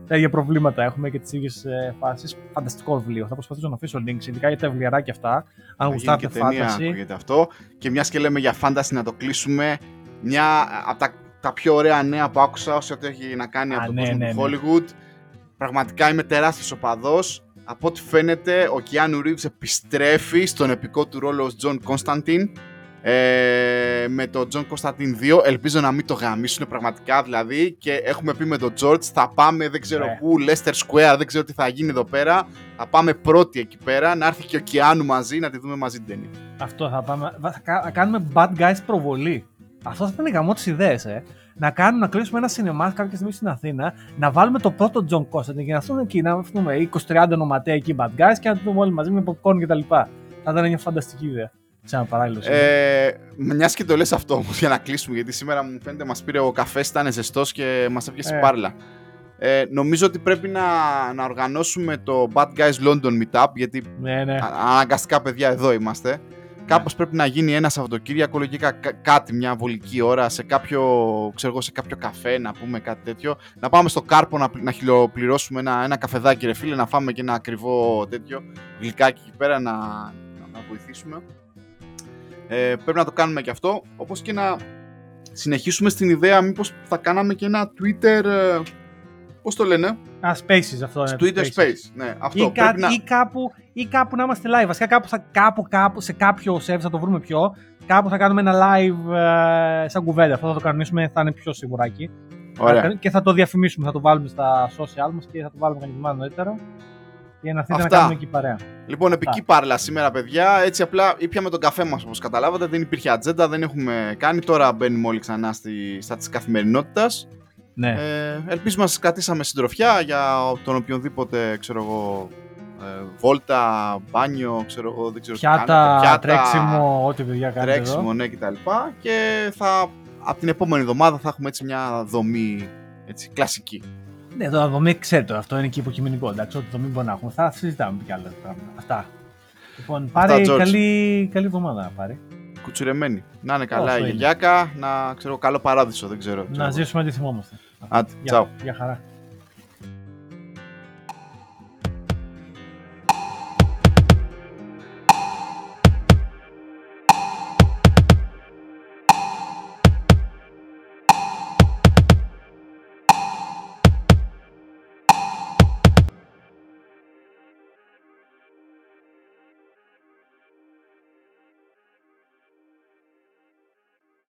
τα ίδια προβλήματα έχουμε και τις ίδιες ε, φάσεις. Φανταστικό βιβλίο, θα προσπαθήσω να αφήσω links, ειδικά για τα βιβλιαράκια αυτά, αν γουστάρετε fantasy. αυτό και μιας και λέμε για fantasy να το κλείσουμε, μια από τα τα πιο ωραία νέα που άκουσα όσο ό,τι έχει να κάνει από τον ναι, κόσμο ναι, του ναι. Hollywood. Πραγματικά είμαι τεράστιος οπαδός. Από ό,τι φαίνεται, ο Κιάνου Ρίβς επιστρέφει στον επικό του ρόλο ως Τζον Κωνσταντίν ε, με τον Τζον Κωνσταντίν 2. Ελπίζω να μην το γαμήσουν πραγματικά δηλαδή. Και έχουμε πει με τον George, θα πάμε δεν ξέρω ναι. πού, Leicester Square, δεν ξέρω τι θα γίνει εδώ πέρα. Θα πάμε πρώτοι εκεί πέρα, να έρθει και ο Κιάνου μαζί, να τη δούμε μαζί την ταινία. Αυτό θα πάμε. Θα κάνουμε bad guys προβολή. Αυτός θα ήταν γαμό τι ιδέες, ε. Να κάνουμε να κλείσουμε ένα σινεμά κάποια στιγμή στην Αθήνα, να βάλουμε το πρώτο John Constantine και να έρθουν εκεί, να έχουμε 20-30 ονοματέα εκεί bad guys και να το δούμε όλοι μαζί με popcorn κτλ. Θα ήταν μια φανταστική ιδέα. Σε ένα παράλληλο ε, Μιας και το λες αυτό όμως για να κλείσουμε, γιατί σήμερα μου φαίνεται μας πήρε ο καφές, ήταν ζεστός και μας έπιασε ε. πάρλα. Ε, νομίζω ότι πρέπει να, να οργανώσουμε το Bad Guys London Meetup, γιατί ναι, ναι. αναγκαστικά παιδιά εδώ είμαστε. Κάπως πρέπει να γίνει ένα Σαββατοκύριακο, λογικά κάτι, μια βολική ώρα, σε κάποιο, ξέρω, σε κάποιο καφέ, να πούμε κάτι τέτοιο. Να πάμε στο κάρπο να, να χιλιοπληρώσουμε ένα, ένα καφεδάκι, ρε φίλε, να φάμε και ένα ακριβό τέτοιο γλυκάκι εκεί πέρα να, να, βοηθήσουμε. Ε, πρέπει να το κάνουμε και αυτό. Όπως και να συνεχίσουμε στην ιδέα, μήπως θα κάναμε και ένα Twitter. Ε, Πώς το λένε, Α, Spaces αυτό είναι. Twitter Space. Ναι, αυτό. Ή, κα, να... ή, κάπου, ή κάπου να είμαστε live. Βασικά κάπου, θα, κάπου, κάπου σε κάποιο server θα το βρούμε πιο. Κάπου θα κάνουμε ένα live ε, σαν κουβέντα. Αυτό θα το κανονίσουμε, θα είναι πιο σιγουράκι. Ωραία. Και θα το διαφημίσουμε, θα το βάλουμε στα social μας και θα το βάλουμε κανονισμένα νωρίτερα. Για να έρθετε να κάνουμε εκεί παρέα. Λοιπόν, επική πάρλα σήμερα, παιδιά. Έτσι απλά ήπιαμε τον καφέ μας, όπως καταλάβατε. Δεν υπήρχε ατζέντα, δεν έχουμε κάνει. Τώρα μπαίνουμε όλοι ξανά στη, στα της καθημερινότητας. Ναι. Ε, ελπίζουμε να σας κρατήσαμε συντροφιά για τον οποιονδήποτε, ξέρω εγώ, ε, βόλτα, μπάνιο, ξέρω εγώ, δεν ξέρω πιάτα, τι κάνετε, πιάτα, τρέξιμο, ό,τι παιδιά κάνετε Τρέξιμο, εδώ. ναι, κτλ. Και θα από την επόμενη εβδομάδα θα έχουμε έτσι μια δομή έτσι, κλασική. Ναι, το δομή ξέρετε, αυτό είναι και υποκειμενικό. Εντάξει, ό,τι δομή μπορεί να έχουμε. Θα συζητάμε και άλλα πράγματα. Αυτά. Λοιπόν, πάρε George. καλή, καλή εβδομάδα. Πάρε. Κουτσουρεμένη. Να είναι καλά Όσο η είναι. γιαγιάκα, να ξέρω καλό παράδεισο, δεν ξέρω. ξέρω Να εγώ. ζήσουμε να τη θυμόμαστε. Άντε, Γεια, τσάου. Γεια χαρά.